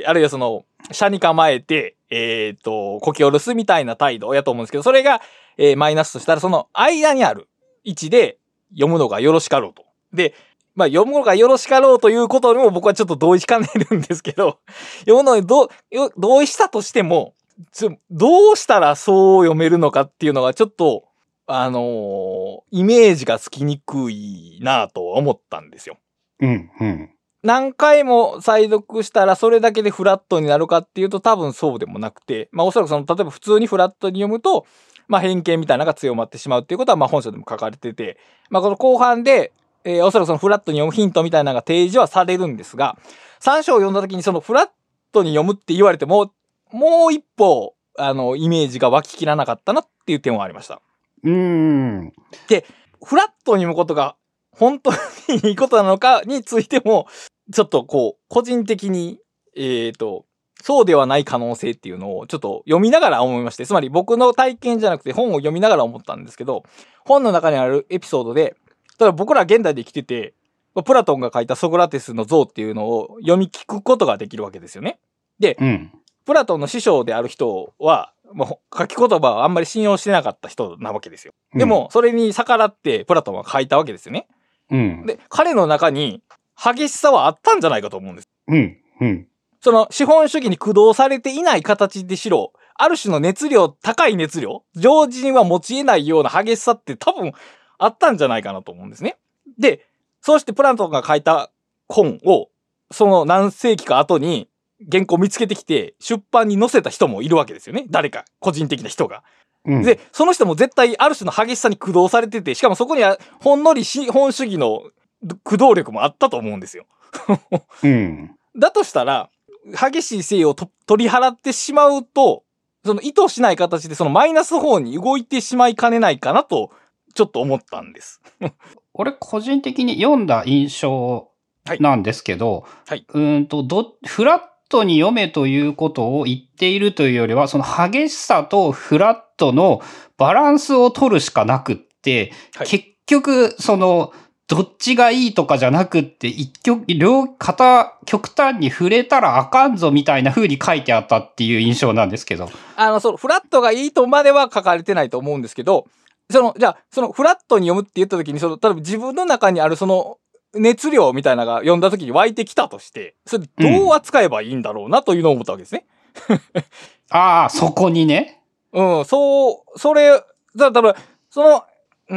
あるいはその、車に構えて、えっ、と、こき下ろすみたいな態度やと思うんですけど、それが、えーマイナスとしたら、その間にある位置で読むのがよろしかろうと。で、まあ、読むのがよろしかろうということにも僕はちょっと同意しかねるんですけど、読むのにど同意したとしても、どうしたらそう読めるのかっていうのがちょっと、あのーイメージがつきにくいなと思ったんですよ。うん。うん。何回も再読したらそれだけでフラットになるかっていうと多分そうでもなくて、まあおそらくその、例えば普通にフラットに読むと、まあ偏見みたいなのが強まってしまうっていうことはまあ本書でも書かれてて、まあこの後半で、えーおそらくそのフラットに読むヒントみたいなのが提示はされるんですが、3章を読んだ時にそのフラットに読むって言われても、もう一歩、あの、イメージが湧ききらなかったなっていう点はありました。うん。フラットに読むことが本当にいいことなのかについても、ちょっとこう、個人的に、えっ、と、そうではない可能性っていうのをちょっと読みながら思いまして、つまり僕の体験じゃなくて本を読みながら思ったんですけど、本の中にあるエピソードで、ただ僕ら現代で生きてて、プラトンが書いたソクラテスの像っていうのを読み聞くことができるわけですよね。うん。プラトンの師匠である人は、もう書き言葉をあんまり信用してなかった人なわけですよ。でも、それに逆らってプラトンは書いたわけですよね。うん。で、彼の中に激しさはあったんじゃないかと思うんです。うん。うん。その資本主義に駆動されていない形でしろ、ある種の熱量、高い熱量、常時には持ち得ないような激しさって多分あったんじゃないかなと思うんですね。で、そうしてプラトンが書いた本を、その何世紀か後に原稿見つけてきて出版に載せた人もいるわけですよね。誰か、個人的な人が。うん。で、その人も絶対ある種の激しさに駆動されてて、しかもそこにはほんのり資本主義の駆動力もあったと思うんですよ。うん。だとしたら、激しい性をと取り払ってしまうと、その意図しない形でそのマイナス方に動いてしまいかねないかなと、ちょっと思ったんです。俺個人的に読んだ印象なんですけど、はい。うーんと、ど、フラットに読めということを言っているというよりは、その激しさとフラットのバランスを取るしかなくって、はい結局、その、どっちがいいとかじゃなくって、一極、両、片、極端に触れたらあかんぞみたいな風に書いてあったっていう印象なんですけど。あの、そのフラットがいいとまでは書かれてないと思うんですけど、その、じゃあ、そのフラットに読むって言った時に、その、例えば自分の中にあるその、熱量みたいなのが読んだ時に湧いてきたとして、それどう扱えばいいんだろうなというのを思ったわけですね。ああ、そこにね。うん、そう、それ、だから、その、うー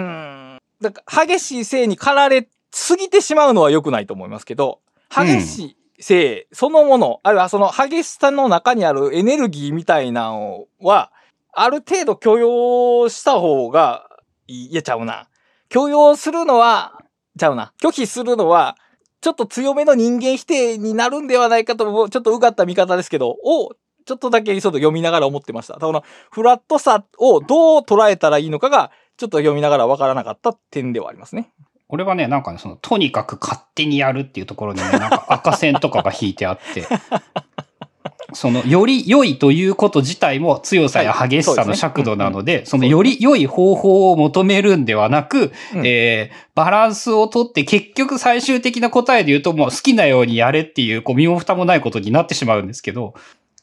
ん、だから激しい性に駆られすぎてしまうのは良くないと思いますけど、激しい性そのもの、あるいはその激しさの中にあるエネルギーみたいなのは、ある程度許容した方がいい、いやちゃうな。許容するのは、ちゃうな。拒否するのは、ちょっと強めの人間否定になるんではないかと、ちょっとうがった見方ですけど、を、ちょっとだけちょっと読みながら思ってました。このフラットさをどう捉えたらいいのかが、ちょっと読みながらわからなかった点ではありますね。俺はね、なんかね、その、とにかく勝手にやるっていうところにね、なんか赤線とかが引いてあって、その、より良いということ自体も強さや激しさの尺度なので、そのより良い方法を求めるんではなく、うん。えー、バランスをとって結局最終的な答えで言うともう好きなようにやれっていう、こう、身も蓋もないことになってしまうんですけど、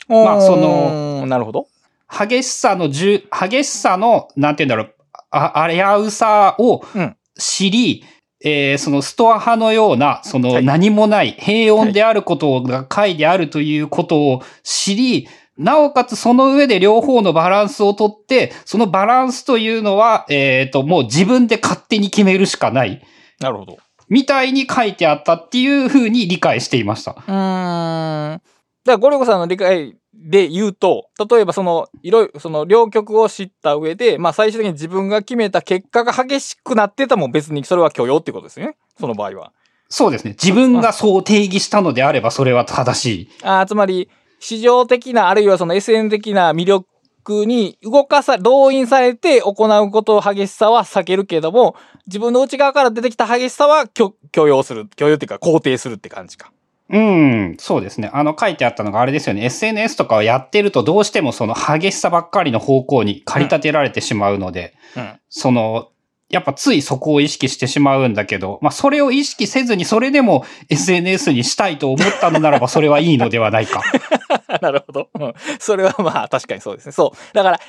まあそのの、なるほど。激しさのじゅ、激しさの、なんて言うんだろう、あ、危うさをうん。知り、えーそのストア派のような、そのはい何もない、平穏であることが書いてあるということを知り、なおかつその上で両方のバランスをとって、そのバランスというのは、えっ、と、もう自分で勝手に決めるしかない。なるほど。みたいに書いてあったっていう風に理解していました。うーん。だから、ゴリゴさんの理解で言うと、例えばその、いろいろ、その、両極を知った上で、まあ最終的に自分が決めた結果が激しくなってたも別にそれは許容ってことですね。その場合は。そうですね。自分がそう定義したのであればそれは正しい。あーつまり、市場的な、あるいはその SN 的な魅力に動かさ、動員されて行うこと激しさは避けるけれども、自分の内側から出てきた激しさは許許容する。許容っていうか肯定するって感じか。うん、そうですね。あの書いてあったのがあれですよね。SNS とかをやってるとどうしてもその激しさばっかりの方向に駆り立てられてしまうので、うん。その、やっぱついそこを意識してしまうんだけど、まあそれを意識せずにそれでも SNS にしたいと思ったのならばそれはいいのではないか。なるほど。うん。それはまあ確かにそうですね。そう。だから、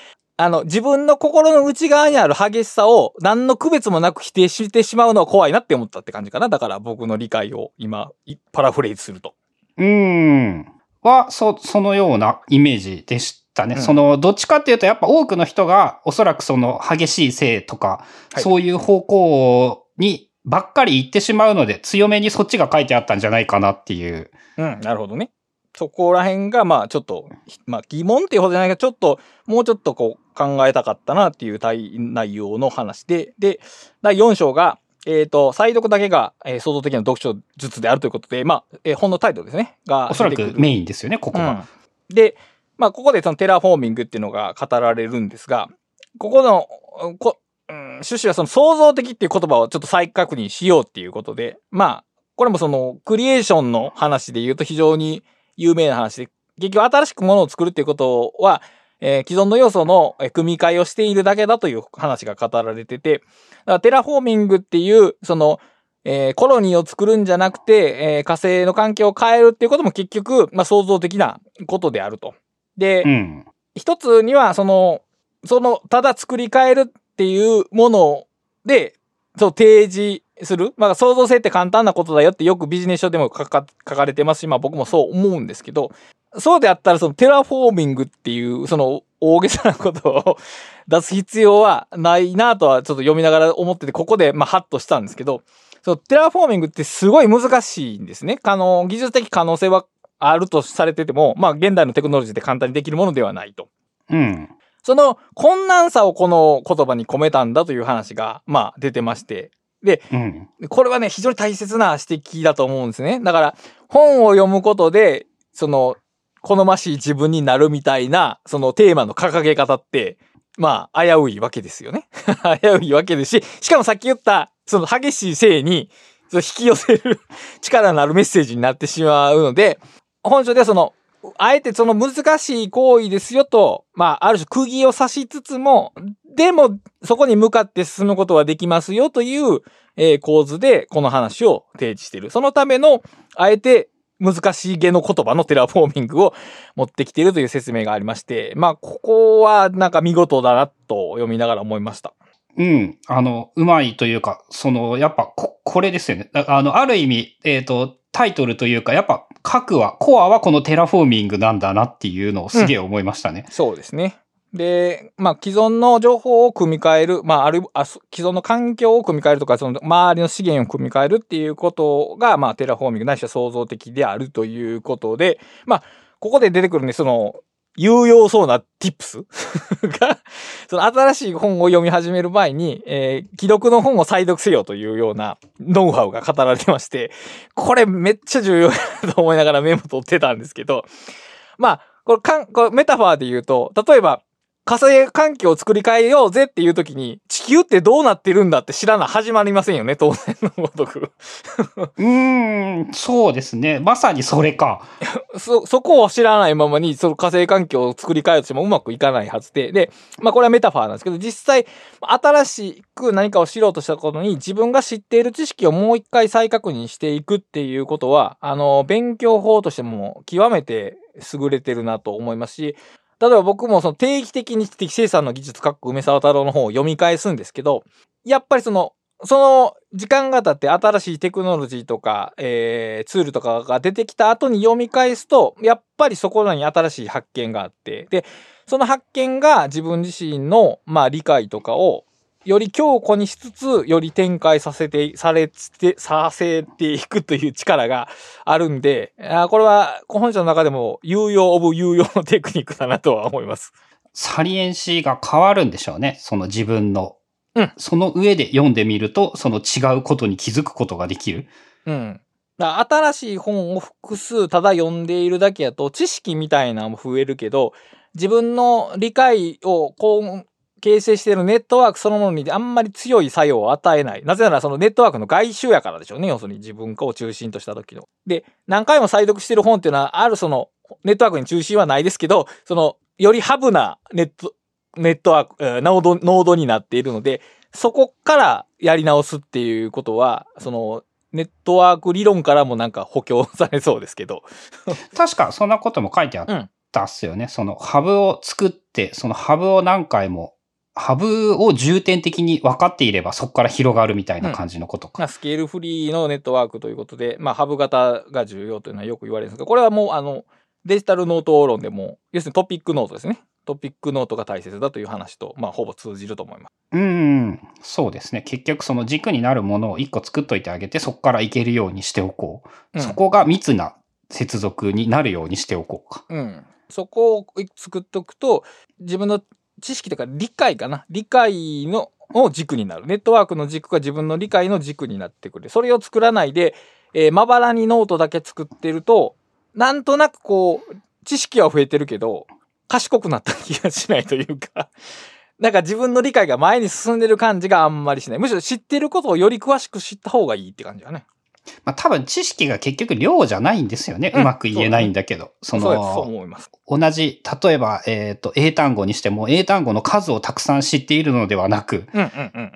あの、自分の心の内側にある激しさを何の区別もなく否定してしまうのは怖いなって思ったって感じかな。だから僕の理解を今、いパラフレーズすると。うーん。は、そ、そのようなイメージでしたね。うんその、どっちかっていうと、やっぱ多くの人が、おそらくその激しい性とか、はいそういう方向にばっかり行ってしまうので、強めにそっちが書いてあったんじゃないかなっていう。うん、なるほどね。そこら辺が、まあちょっと、まあ疑問っていうほどじゃないけど、ちょっと、もうちょっとこう考えたかったなっていう対内容の話で、で、第4章が、えっ、と、再読だけが、えー創造的な読書術であるということで、まあ、えー本のタイトルですね。がおそらくメインですよね、ここが。うんで、まあ、ここでそのテラフォーミングっていうのが語られるんですが、ここの、こうん、趣旨はその創造的っていう言葉をちょっと再確認しようっていうことで、まあ、これもそのクリエーションの話で言うと非常に有名な話で、結局新しくものを作るっていうことは、えー既存の要素のえー組み替えをしているだけだという話が語られてて、だからテラフォーミングっていう、その、えーコロニーを作るんじゃなくて、えー火星の環境を変えるっていうことも結局、まあ、創造的なことであると。で、うん。一つには、その、その、ただ作り変えるっていうもので、そう、提示する？まあ、創造性って簡単なことだよってよくビジネス書でも書かれてますし、まあ僕もそう思うんですけど、そうであったら、そのテラフォーミングっていう、その大げさなことを 出す必要はないなとはちょっと読みながら思ってて、ここで、まあ、ハッとしたんですけど、そのテラフォーミングってすごい難しいんですね。可能、技術的可能性はあるとされてても、まあ、現代のテクノロジーで簡単にできるものではないと。うん。その困難さをこの言葉に込めたんだという話が、まあ、出てまして。うん。これはね、非常に大切な指摘だと思うんですね。だから、本を読むことで、その、好ましい自分になるみたいな、そのテーマの掲げ方って、まあ、危ういわけですよね。危ういわけですし、しかもさっき言った、その激しい性に、引き寄せる力のあるメッセージになってしまうので、本書ではその、あえてその難しい行為ですよと、まあ、ある種釘を刺しつつも、でも、そこに向かって進むことはできますよという、えー構図でこの話を提示している。そのための、あえて難しいげの言葉のテラフォーミングを持ってきているという説明がありまして、まあ、ここはなんか見事だなと読みながら思いました。うん。あの、うまいというか、その、やっぱこ、これですよね。ああの、ある意味、えっ、と、タイトルというか、やっぱ、核は、コアはこのテラフォーミングなんだなっていうのをすげえ思いましたね。そうですね。で、まあ、既存の情報を組み替える、まあ、ある、あそ既存の環境を組み替えるとか、その周りの資源を組み替えるっていうことが、まあ、テラフォーミングないしは創造的であるということで、まあ、ここで出てくるね、その、有用そうな tips が、その新しい本を読み始める前に、えー既読の本を再読せよというようなノウハウが語られてまして、これめっちゃ重要だと思いながらメモ取ってたんですけど、まあ、これかん、これメタファーで言うと、例えば、火星環境を作り変えようぜっていう時に、地球ってどうなってるんだって知らな始まりませんよね、当然のごとく。うーん、そうですね。まさにそれか。そ、そこを知らないままに、その火星環境を作り変えようとしてもうまくいかないはずで、で、まあこれはメタファーなんですけど、実際、新しく何かを知ろうとしたことに、自分が知っている知識をもう一回再確認していくっていうことは、あの、勉強法としても極めて優れてるなと思いますし、例えば僕もその定期的に知的生産の技術、かっこ梅沢太郎の方を読み返すんですけど、やっぱりその、その時間が経って新しいテクノロジーとか、えー、ツールとかが出てきた後に読み返すと、やっぱりそこらに新しい発見があって、で、その発見が自分自身の、まあ理解とかをより強固にしつつ、より展開させて、されて、させていくという力があるんで、あこれは本社の中でも有用オブ有用のテクニックだなとは思います。サリエンシーが変わるんでしょうね。その自分の。うんその上で読んでみると、その違うことに気づくことができる。うん。新しい本を複数ただ読んでいるだけやと知識みたいなのも増えるけど、自分の理解をこう形成しているネットワークそのものにあんまり強い作用を与えない。なぜならそのネットワークの外周やからでしょうね。要するに自分を中心とした時の。で、何回も再読してる本っていうのはあるそのネットワークに中心はないですけど、そのよりハブなネット、ネットワーク、えーノード、ノードになっているので、そこからやり直すっていうことは、その、ネットワーク理論からもなんか補強されそうですけど。確かそんなことも書いてあったっすよね。そのハブを作って、そのハブを何回も、ハブを重点的に分かっていればそこから広がるみたいな感じのことか。まあ、スケールフリーのネットワークということで、まあ、ハブ型が重要というのはよく言われるんですが、これはもう、あの、デジタルノート論でも、要するにトピックノートですね。トピックノートが大切だという話と、まあ、ほぼ通じると思います。うん、そうですね。結局その軸になるものを一個作っといてあげて、そこからいけるようにしておこう。うんそこが密な接続になるようにしておこうか。うん。そこを作っておくと、自分の知識とか理解かな。理解の、を軸になる。ネットワークの軸が自分の理解の軸になってくる。それを作らないで、えーまばらにノートだけ作ってると、なんとなくこう、知識は増えてるけど、賢くなった気がしないというか、なんか自分の理解が前に進んでる感じがあんまりしない。むしろ知ってることをより詳しく知った方がいいって感じだね。まあ多分知識が結局量じゃないんですよね。うんうまく言えないんだけど。そそうですそうの、思います。同じ、例えば、えっ、と、英単語にしても、英単語の数をたくさん知っているのではなく。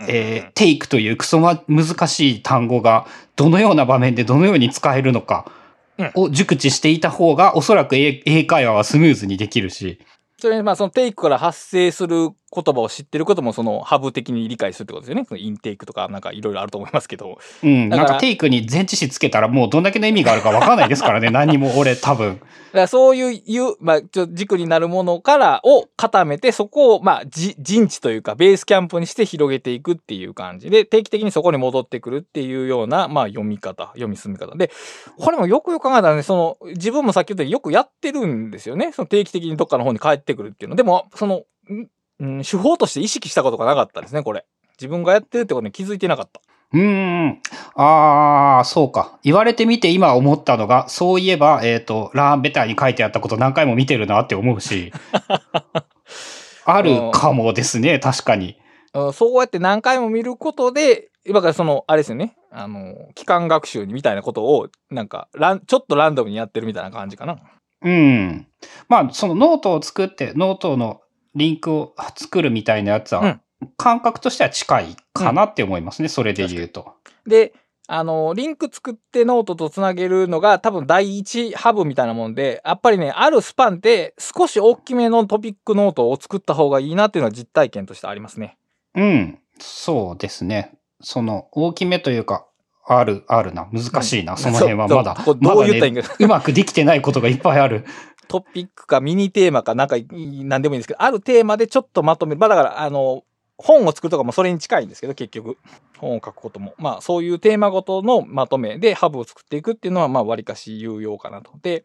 えー、テイクというクソま難しい単語がどのような場面でどのように使えるのかうんを熟知していた方が、おそらく英英会話はスムーズにできるし、それにまあそのテイクから発生する言葉を知ってることもそのハブ的に理解するってことですよね。そのインテイクとかなんかいろいろあると思いますけど。うん、なんかテイクに前置詞つけたらもうどんだけの意味があるかわかんないですからね、何も俺多分。だからそういう、いう、まあ、ちょ軸になるものからを固めて、そこを、まあ、じ陣地というか、ベースキャンプにして広げていくっていう感じで、定期的にそこに戻ってくるっていうような、まあ、読み方、読み進め方で、これもよくよく考えたらね、その、自分もさっき言ったようによくやってるんですよね。その定期的にどっかの方に帰ってくるっていうの。でも、その、んうん、手法として意識したことがなかったですね、これ。自分がやってるってことに気づいてなかった。うーん。ああ、そうか。言われてみて今思ったのが、そういえば、えっ、と、ラーンベターに書いてあったこと何回も見てるなって思うし、あるかもですね、確かに。うんそうやって何回も見ることで、今からその、あれですよね。あの、機関学習みたいなことを、なんか、ラン、ちょっとランダムにやってるみたいな感じかな。うん。まあ、そのノートを作って、ノートのリンクを作るみたいなやつは、うん感覚としては近いかなって思いますね、それで言うと。で、あの、リンク作ってノートとつなげるのが多分第一ハブみたいなもんで、やっぱりね、あるスパンで少し大きめのトピックノートを作った方がいいなっていうのは実体験としてありますね。うん。そうですね。その、大きめというか、ある、あるな。難しいな。その辺はまだ。そううまくできてないことがいっぱいある。トピックかミニテーマかなんかいなんでもいいんですけど、あるテーマでちょっとまとめる。まあだから、あの、本を作るとかもそれに近いんですけど、結局。本を書くことも。まあそういうテーマごとのまとめでハブを作っていくっていうのは、まあ割かし有用かなと。で、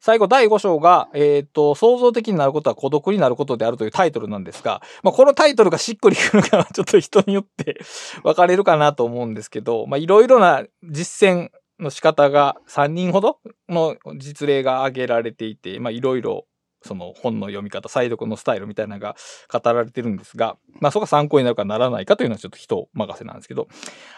最後第5章が、えっ、と、創造的になることは孤独になることであるというタイトルなんですが、まあこのタイトルがしっくりくるかはちょっと人によって 分かれるかなと思うんですけど、まあいろいろな実践の仕方が3人ほどの実例が挙げられていて、まあいろいろその本の読み方、再読のスタイルみたいなのが語られてるんですが、まあそこが参考になるかならないかというのはちょっと人任せなんですけど、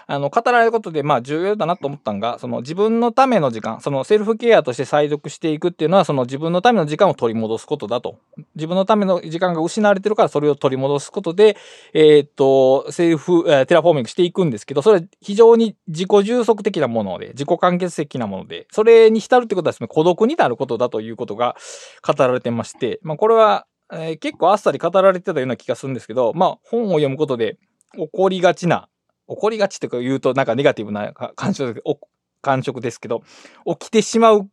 あの、語られることでまあ重要だなと思ったのが、その自分のための時間、そのセルフケアとして再読していくっていうのは、その自分のための時間を取り戻すことだと。自分のための時間が失われてるからそれを取り戻すことで、えー、っと、セルフ、え、テラフォーミングしていくんですけど、それは非常に自己充足的なもので、自己完結的なもので、それに浸るってことはですね、孤独になることだということが語られてまして、まあこれは、えー、結構あっさり語られてたような気がするんですけど、まあ本を読むことで起こりがちな、起こりがちとか言うとなんかネガティブな感触で感触ですけど、起きてしまう、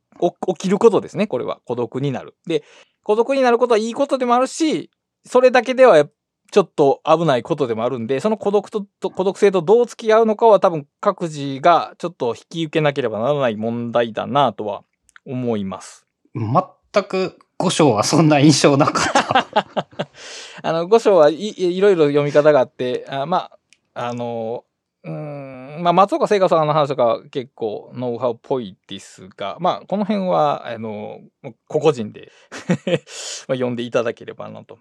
起きることですね、これは。孤独になる。で、孤独になることはいいことでもあるし、それだけではちょっと危ないことでもあるんで、その孤独と、孤独性とどう付き合うのかは多分各自がちょっと引き受けなければならない問題だなとは思います。全く五章はそんな印象なかった。あの、五章はいいろいろ読み方があって、あまあ、あの、うん、まあ、松岡聖華さんの話とか結構ノウハウっぽいですが、まあ、この辺は、あの、個々人で 読んでいただければなと。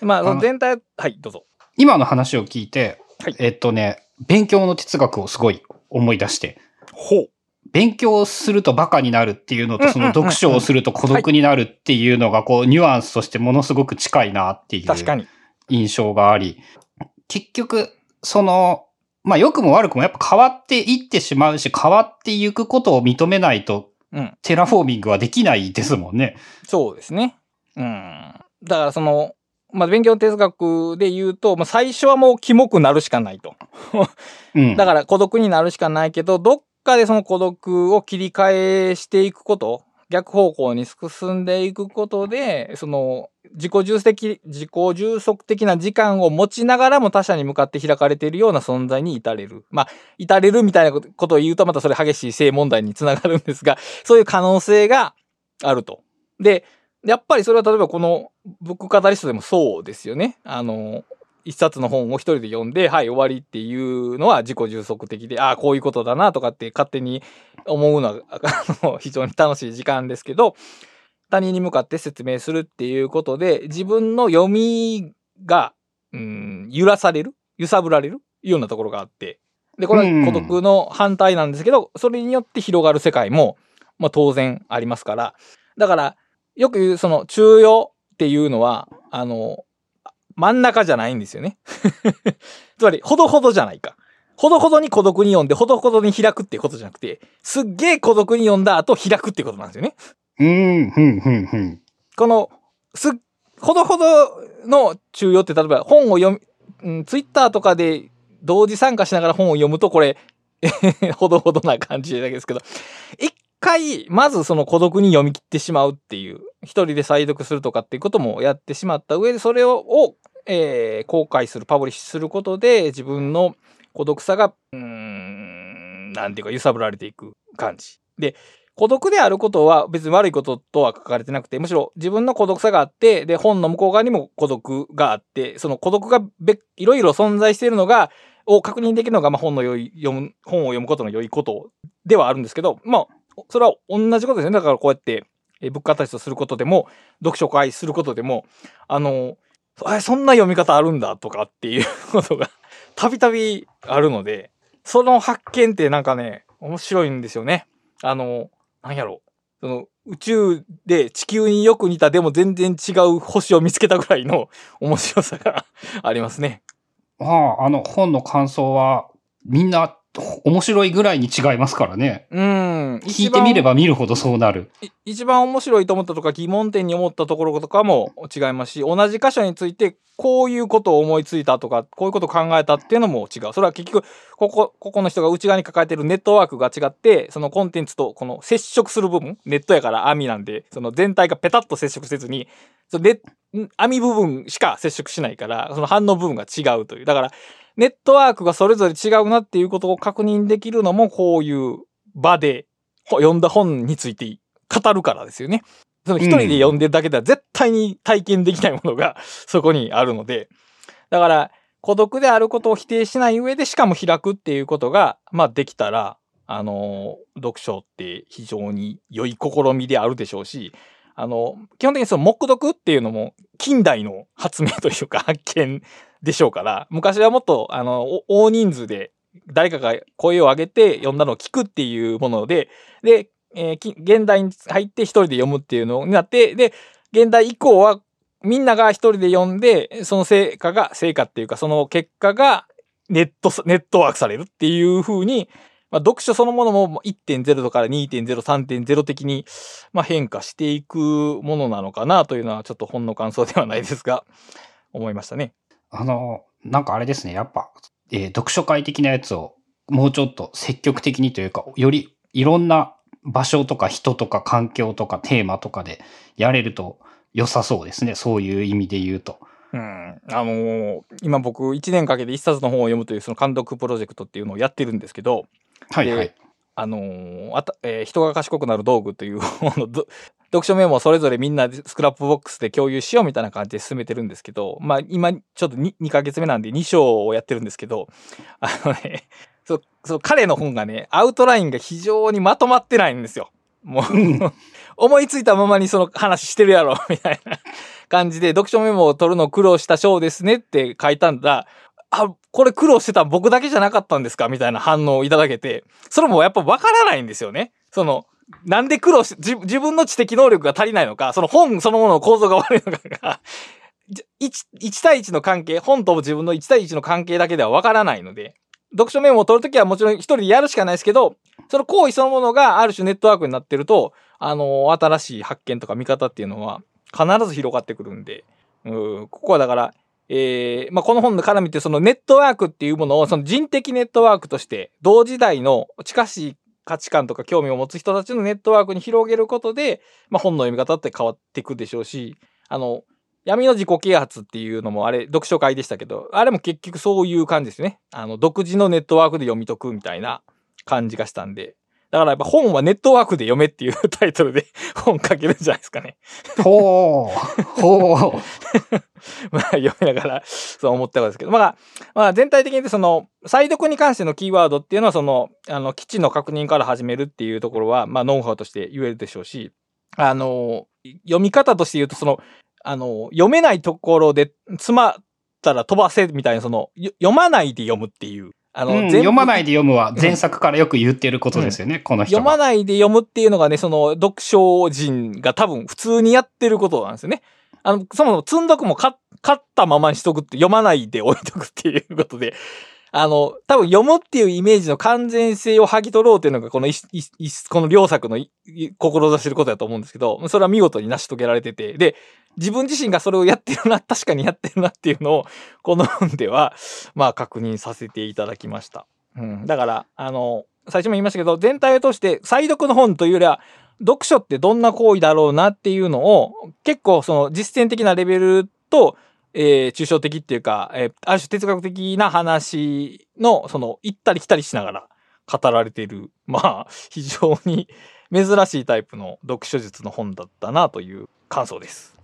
まあ、その全体、はい、どうぞ。今の話を聞いて、はい、えっとね、勉強の哲学をすごい思い出して。ほう。勉強するとバカになるっていうのと、その読書をすると孤独になるっていうのが、こう、ニュアンスとしてものすごく近いなっていう印象があり、結局、その、まあ良くも悪くもやっぱ変わっていってしまうし、変わっていくことを認めないと、うん、テラフォーミングはできないですもんね。そうですね。うん。だからその、まあ、勉強哲学で言うと、まあ、最初はもうキモくなるしかないと。うん、だから孤独になるしかないけど、どっかでその孤独を切り替えしていくこと、逆方向に進んでいくことで、その自己重的、自己重足的な時間を持ちながらも他者に向かって開かれているような存在に至れる。まあ、至れるみたいなことを言うとまたそれ激しい性問題につながるんですが、そういう可能性があると。で、やっぱりそれは例えばこのブックカタリストでもそうですよね。あの、一冊の本を一人で読んで、はい、終わりっていうのは自己充足的で、ああ、こういうことだなとかって勝手に思うのは、非常に楽しい時間ですけど、他人に向かって説明するっていうことで、自分の読みが、うん、揺らされる揺さぶられるようなところがあって。で、これは孤独の反対なんですけど、それによって広がる世界も、まあ当然ありますから。だから、よく言う、その、中庸っていうのは、あの、真ん中じゃないんですよね。つまり、ほどほどじゃないか。ほどほどに孤独に読んで、ほどほどに開くっていうことじゃなくて、すっげえ孤独に読んだ後開くってことなんですよね。うん、ふん、ふん、ふん。この、す、ほどほどの中庸って、例えば本を読み、うん、ツイッターとかで同時参加しながら本を読むと、これ、ほどほどな感じだけですけど、一回、まずその孤独に読み切ってしまうっていう、一人で再読するとかっていうこともやってしまった上で、それを、をえー、公開する、パブリッシュすることで、自分の孤独さが、うん、なんていうか揺さぶられていく感じ。で、孤独であることは別に悪いこととは書かれてなくて、むしろ自分の孤独さがあって、で、本の向こう側にも孤独があって、その孤独がいろいろ存在しているのが、を確認できるのが、まあ、本の良い、読む、本を読むことの良いことではあるんですけど、まあ、それは同じことですね。だからこうやって、え物価対とすることでも、読書会することでも、あの、そんな読み方あるんだとかっていうことが たびたびあるので、その発見ってなんかね、面白いんですよね。あの、なんやろ。その宇宙で地球によく似たでも全然違う星を見つけたぐらいの 面白さが ありますね。ああ、あの本の感想はみんな面白いぐらいに違いますからね。うん。聞いてみれば見るほどそうなる。一番面白いと思ったとか疑問点に思ったところとかも違いますし、同じ箇所についてこういうことを思いついたとか、こういうことを考えたっていうのも違う。それは結局、ここ、ここの人が内側に抱えてるネットワークが違って、そのコンテンツとこの接触する部分、ネットやから網なんで、その全体がペタッと接触せずに、そのネ網部分しか接触しないから、その反応部分が違うという。だから、ネットワークがそれぞれ違うなっていうことを確認できるのも、こういう場で読んだ本について語るからですよね。その一人で読んでるだけでは絶対に体験できないものが そこにあるので、だから、孤独であることを否定しない上で、しかも開くっていうことが、まあできたら、あの、読書って非常に良い試みであるでしょうし、あの、基本的にその黙読っていうのも近代の発明というか発見でしょうから、昔はもっと、あの、大人数で誰かが声を上げて読んだのを聞くっていうもので、で、えー現代に入って一人で読むっていうのになって、で、現代以降はみんなが一人で読んで、その成果が、成果っていうかその結果がネット、ネットワークされるっていう風に、まあ、読書そのものも1.0とから2.0、3.0的に、まあ、変化していくものなのかなというのはちょっと本の感想ではないですが、思いましたね。あの、なんかあれですね、やっぱ、えー読書会的なやつをもうちょっと積極的にというか、よりいろんな場所とか人とか環境とかテーマとかでやれると良さそうですね。そういう意味で言うと。うん。あのー今僕1年かけて一冊の本を読むというその監督プロジェクトっていうのをやってるんですけど、はいはいで。あのーあた、えー人が賢くなる道具という本のど読書メモをそれぞれみんなで Scrapbox で共有しようみたいな感じで進めてるんですけど、まあ今ちょっと 2, 2ヶ月目なんで2章をやってるんですけど、あのね、そう、そう彼の本がね、アウトラインが非常にまとまってないんですよ。もう、うん思いついたままにその話してるやろ、みたいな感じで、読書メモを取るの苦労した章ですねって書いたんだ。あ、これ苦労してたん僕だけじゃなかったんですか？みたいな反応をいただけて、それもやっぱわからないんですよね。その、なんで苦労し、自自分の知的能力が足りないのか、その本そのものの構造が悪いのかが、1, 対1の関係、本と自分の1対1の関係だけではわからないので、読書メモを取るときはもちろん一人でやるしかないですけど、その行為そのものがある種ネットワークになってると、あの新しい発見とか見方っていうのは必ず広がってくるんで、うんここはだから、えーまあ、この本の絡みってそのネットワークっていうものをその人的ネットワークとして同時代の近しい価値観とか興味を持つ人たちのネットワークに広げることで、まあ、本の読み方って変わっていくでしょうし、あの、闇の自己啓発っていうのもあれ、読書会でしたけど、あれも結局そういう感じですね。あの、独自のネットワークで読み解くみたいな感じがしたんで。だからやっぱ本はネットワークで読めっていうタイトルで 本書けるんじゃないですかね。ほう。ほう。まあ読みながらそう思ったわけですけど、まあ、まあ全体的にその、再読に関してのキーワードっていうのはその、あの、基地の確認から始めるっていうところは、まあノウハウとして言えるでしょうし、あの、読み方として言うとその、あの、読めないところで詰まったら飛ばせみたいな、その、よ読まないで読むっていう。あの、うん読まないで読むは前作からよく言ってることですよね、この人が。読まないで読むっていうのがね、その読書人が多分普通にやってることなんですよね。あの、そもそも積んどくも買買ったままにしとくって読まないで置いとくっていうことで、あの、多分読むっていうイメージの完全性を剥ぎ取ろうっていうのがこのいいいこの両作の志してることだと思うんですけど、それは見事に成し遂げられてて、で、自分自身がそれをやってるな、確かにやってるなっていうのを、この本では、まあ確認させていただきました。うん。だから、あの、最初も言いましたけど、全体を通して、再読の本というよりは、読書ってどんな行為だろうなっていうのを、結構その実践的なレベルと、えー抽象的っていうか、えーある種哲学的な話の、その、行ったり来たりしながら語られている、まあ、非常に 珍しいタイプの読書術の本だったなという感想です。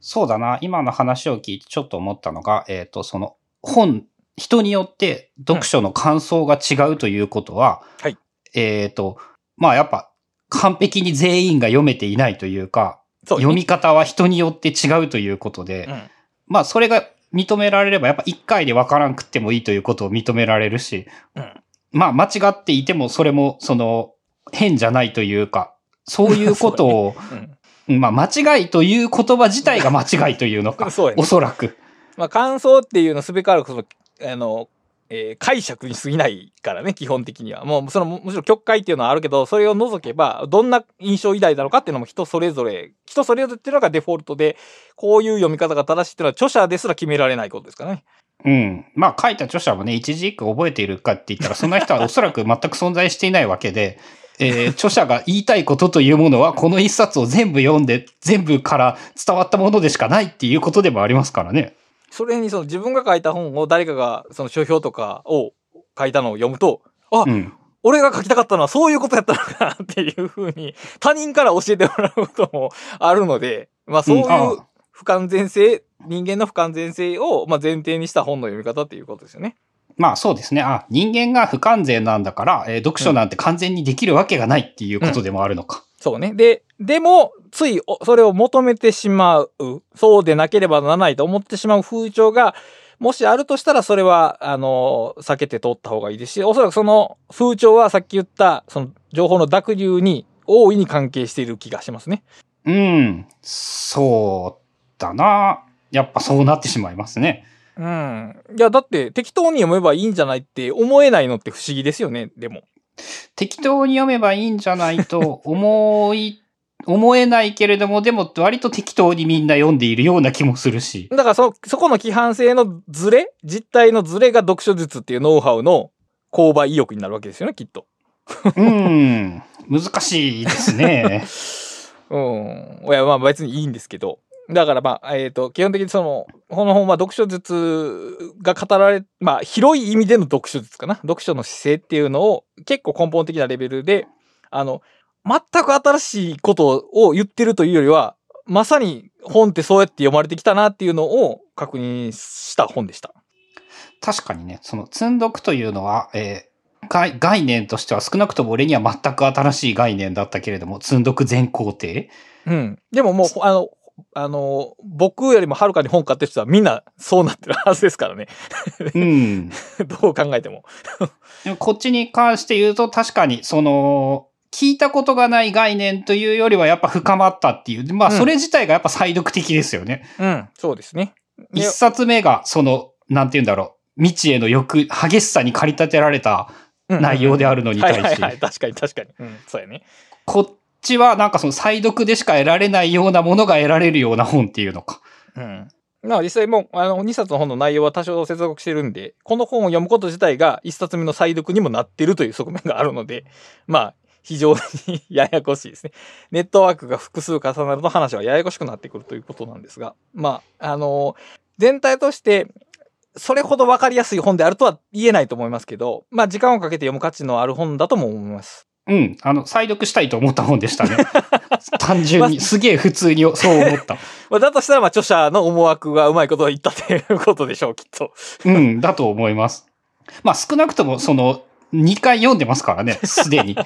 そうだな。今の話を聞いてちょっと思ったのが、えっ、と、その本、人によって読書の感想が違うということは、はいえっ、と、まあやっぱ完璧に全員が読めていないというか、そう読み方は人によって違うということで、うん。まあそれが認められればやっぱ一回でわからんくってもいいということを認められるし、うん。まあ間違っていてもそれもその変じゃないというか、そういうことを、うん。まあ間違いという言葉自体が間違いというのか そねおそらく。まあ、感想っていうのすべからくその、あの、えー解釈に過ぎないからね、基本的には。もう、その、ももちろん曲解っていうのはあるけど、それを除けば、どんな印象を抱いたのかっていうのも人それぞれ、人それぞれっていうのがデフォルトで、こういう読み方が正しいっていうのは著者ですら決められないことですからね。うん。まあ書いた著者もね、一字一句覚えているかって言ったら、そんな人はおそらく 全く存在していないわけで、えー著者が言いたいことというものは、この一冊を全部読んで、全部から伝わったものでしかないっていうことでもありますからね。それにその自分が書いた本を誰かがその書評とかを書いたのを読むと、あ、うん。俺が書きたかったのはそういうことやったのかなっていうふうに他人から教えてもらうこともあるので、まあそういう不完全性、人間の不完全性をまあ前提にした本の読み方っていうことですよね。まあそうですね。あ、人間が不完全なんだから、えー読書なんて完全にできるわけがないっていうことでもあるのか。そうね。で、でも、ついおそれを求めてしまう、そうでなければならないと思ってしまう風潮が、もしあるとしたらそれは、あの、避けて通った方がいいですし、おそらくその風潮はさっき言った、その情報の濁流に大いに関係している気がしますね。うん。そうだな。やっぱそうなってしまいますね。うん。いや、だって適当に読めばいいんじゃないって思えないのって不思議ですよね、でも。適当に読めばいいんじゃないと思い、思えないけれども、でも割と適当にみんな読んでいるような気もするし。だからそ、そこの規範性のズレ実態のズレが読書術っていうノウハウの購買意欲になるわけですよね、きっと。うん。難しいですね。うん。いや、まあ別にいいんですけど。だからまあ、えっ、と、基本的にその、この本は読書術が語られ、まあ広い意味での読書術かな。読書の姿勢っていうのを結構根本的なレベルで、あの、全く新しいことを言ってるというよりは、まさに本ってそうやって読まれてきたなっていうのを確認した本でした。確かにね、その積読というのは、えー概概念としては少なくとも俺には全く新しい概念だったけれども、積読全工程うん。でももう、あの、あの、僕よりもはるかに本買ってる人はみんなそうなってるはずですからね。うん。どう考えても。でもこっちに関して言うと確かにその、聞いたことがない概念というよりはやっぱ深まったっていう。まあうんそれ自体がやっぱ再読的ですよね。うん、そうですね。一冊目がその、なんて言うんだろう。未知への欲、激しさに駆り立てられた内容であるのに対してはいはいはい、確かに確かに。うん、そうやね。こっちはなんかその再読でしか得られないようなものが得られるような本っていうのか。うん。まあ実際もう、あの、2冊の本の内容は多少接続してるんで、この本を読むこと自体が1冊目の再読にもなってるという側面があるので、まあ、非常にややこしいですね。ネットワークが複数重なると話はややこしくなってくるということなんですが、まあ、あの、全体として、それほど分かりやすい本であるとは言えないと思いますけど、まあ時間をかけて読む価値のある本だとも思います。うん。あの、再読したいと思った本でしたね。単純に。すげえ普通にそう思った。まあだとしたら、まあ著者の思惑がうまいことを言ったということでしょう、きっと。うん、だと思います。まあ少なくともその、2回読んでますからね、すでに。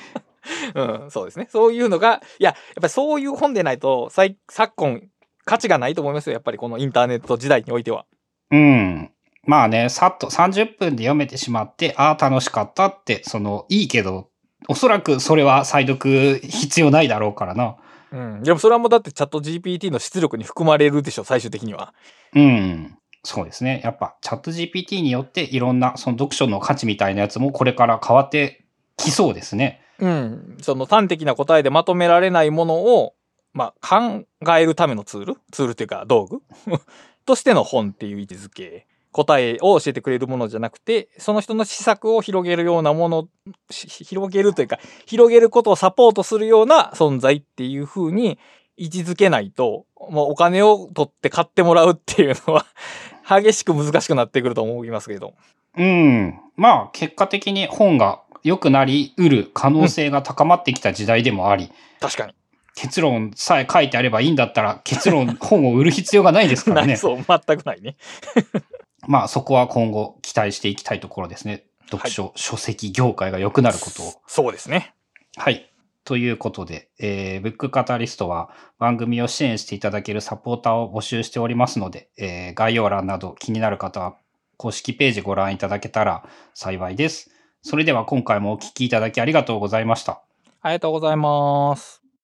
うん、そうですね。そういうのが、いや、やっぱりそういう本でないと、最昨今、価値がないと思いますよ。やっぱりこのインターネット時代においては。うん。まあね、さっと30分で読めてしまって、ああ、楽しかったって、その、いいけど、おそらくそれは再読必要ないだろうからな。うん。でもそれはもうだってチャット GPT の出力に含まれるでしょ、最終的には。うん。そうですね。やっぱ、チャット GPT によっていろんな、その読書の価値みたいなやつもこれから変わってきそうですね。うん。その端的な答えでまとめられないものを、まあ、考えるためのツール？ツールっていうか道具？としての本っていう位置づけ。答えを教えてくれるものじゃなくて、その人の施策を広げるようなもの、し広げるというか、広げることをサポートするような存在っていう風に位置づけないと、もうお金を取って買ってもらうっていうのは、激しく難しくなってくると思いますけど。うん。まあ、結果的に本が良くなり得る可能性が高まってきた時代でもあり、確かに。結論さえ書いてあればいいんだったら、結論、本を売る必要がないですからね。そう、全くないね。まあ、そこは今後期待していきたいところですね。読書、書籍業界が良くなることを。そうですね。はい。ということで、えー、ブックカタリストは番組を支援していただけるサポーターを募集しておりますので、えー概要欄など気になる方は公式ページご覧いただけたら幸いです。それでは今回もお聞きいただきありがとうございました。ありがとうございます。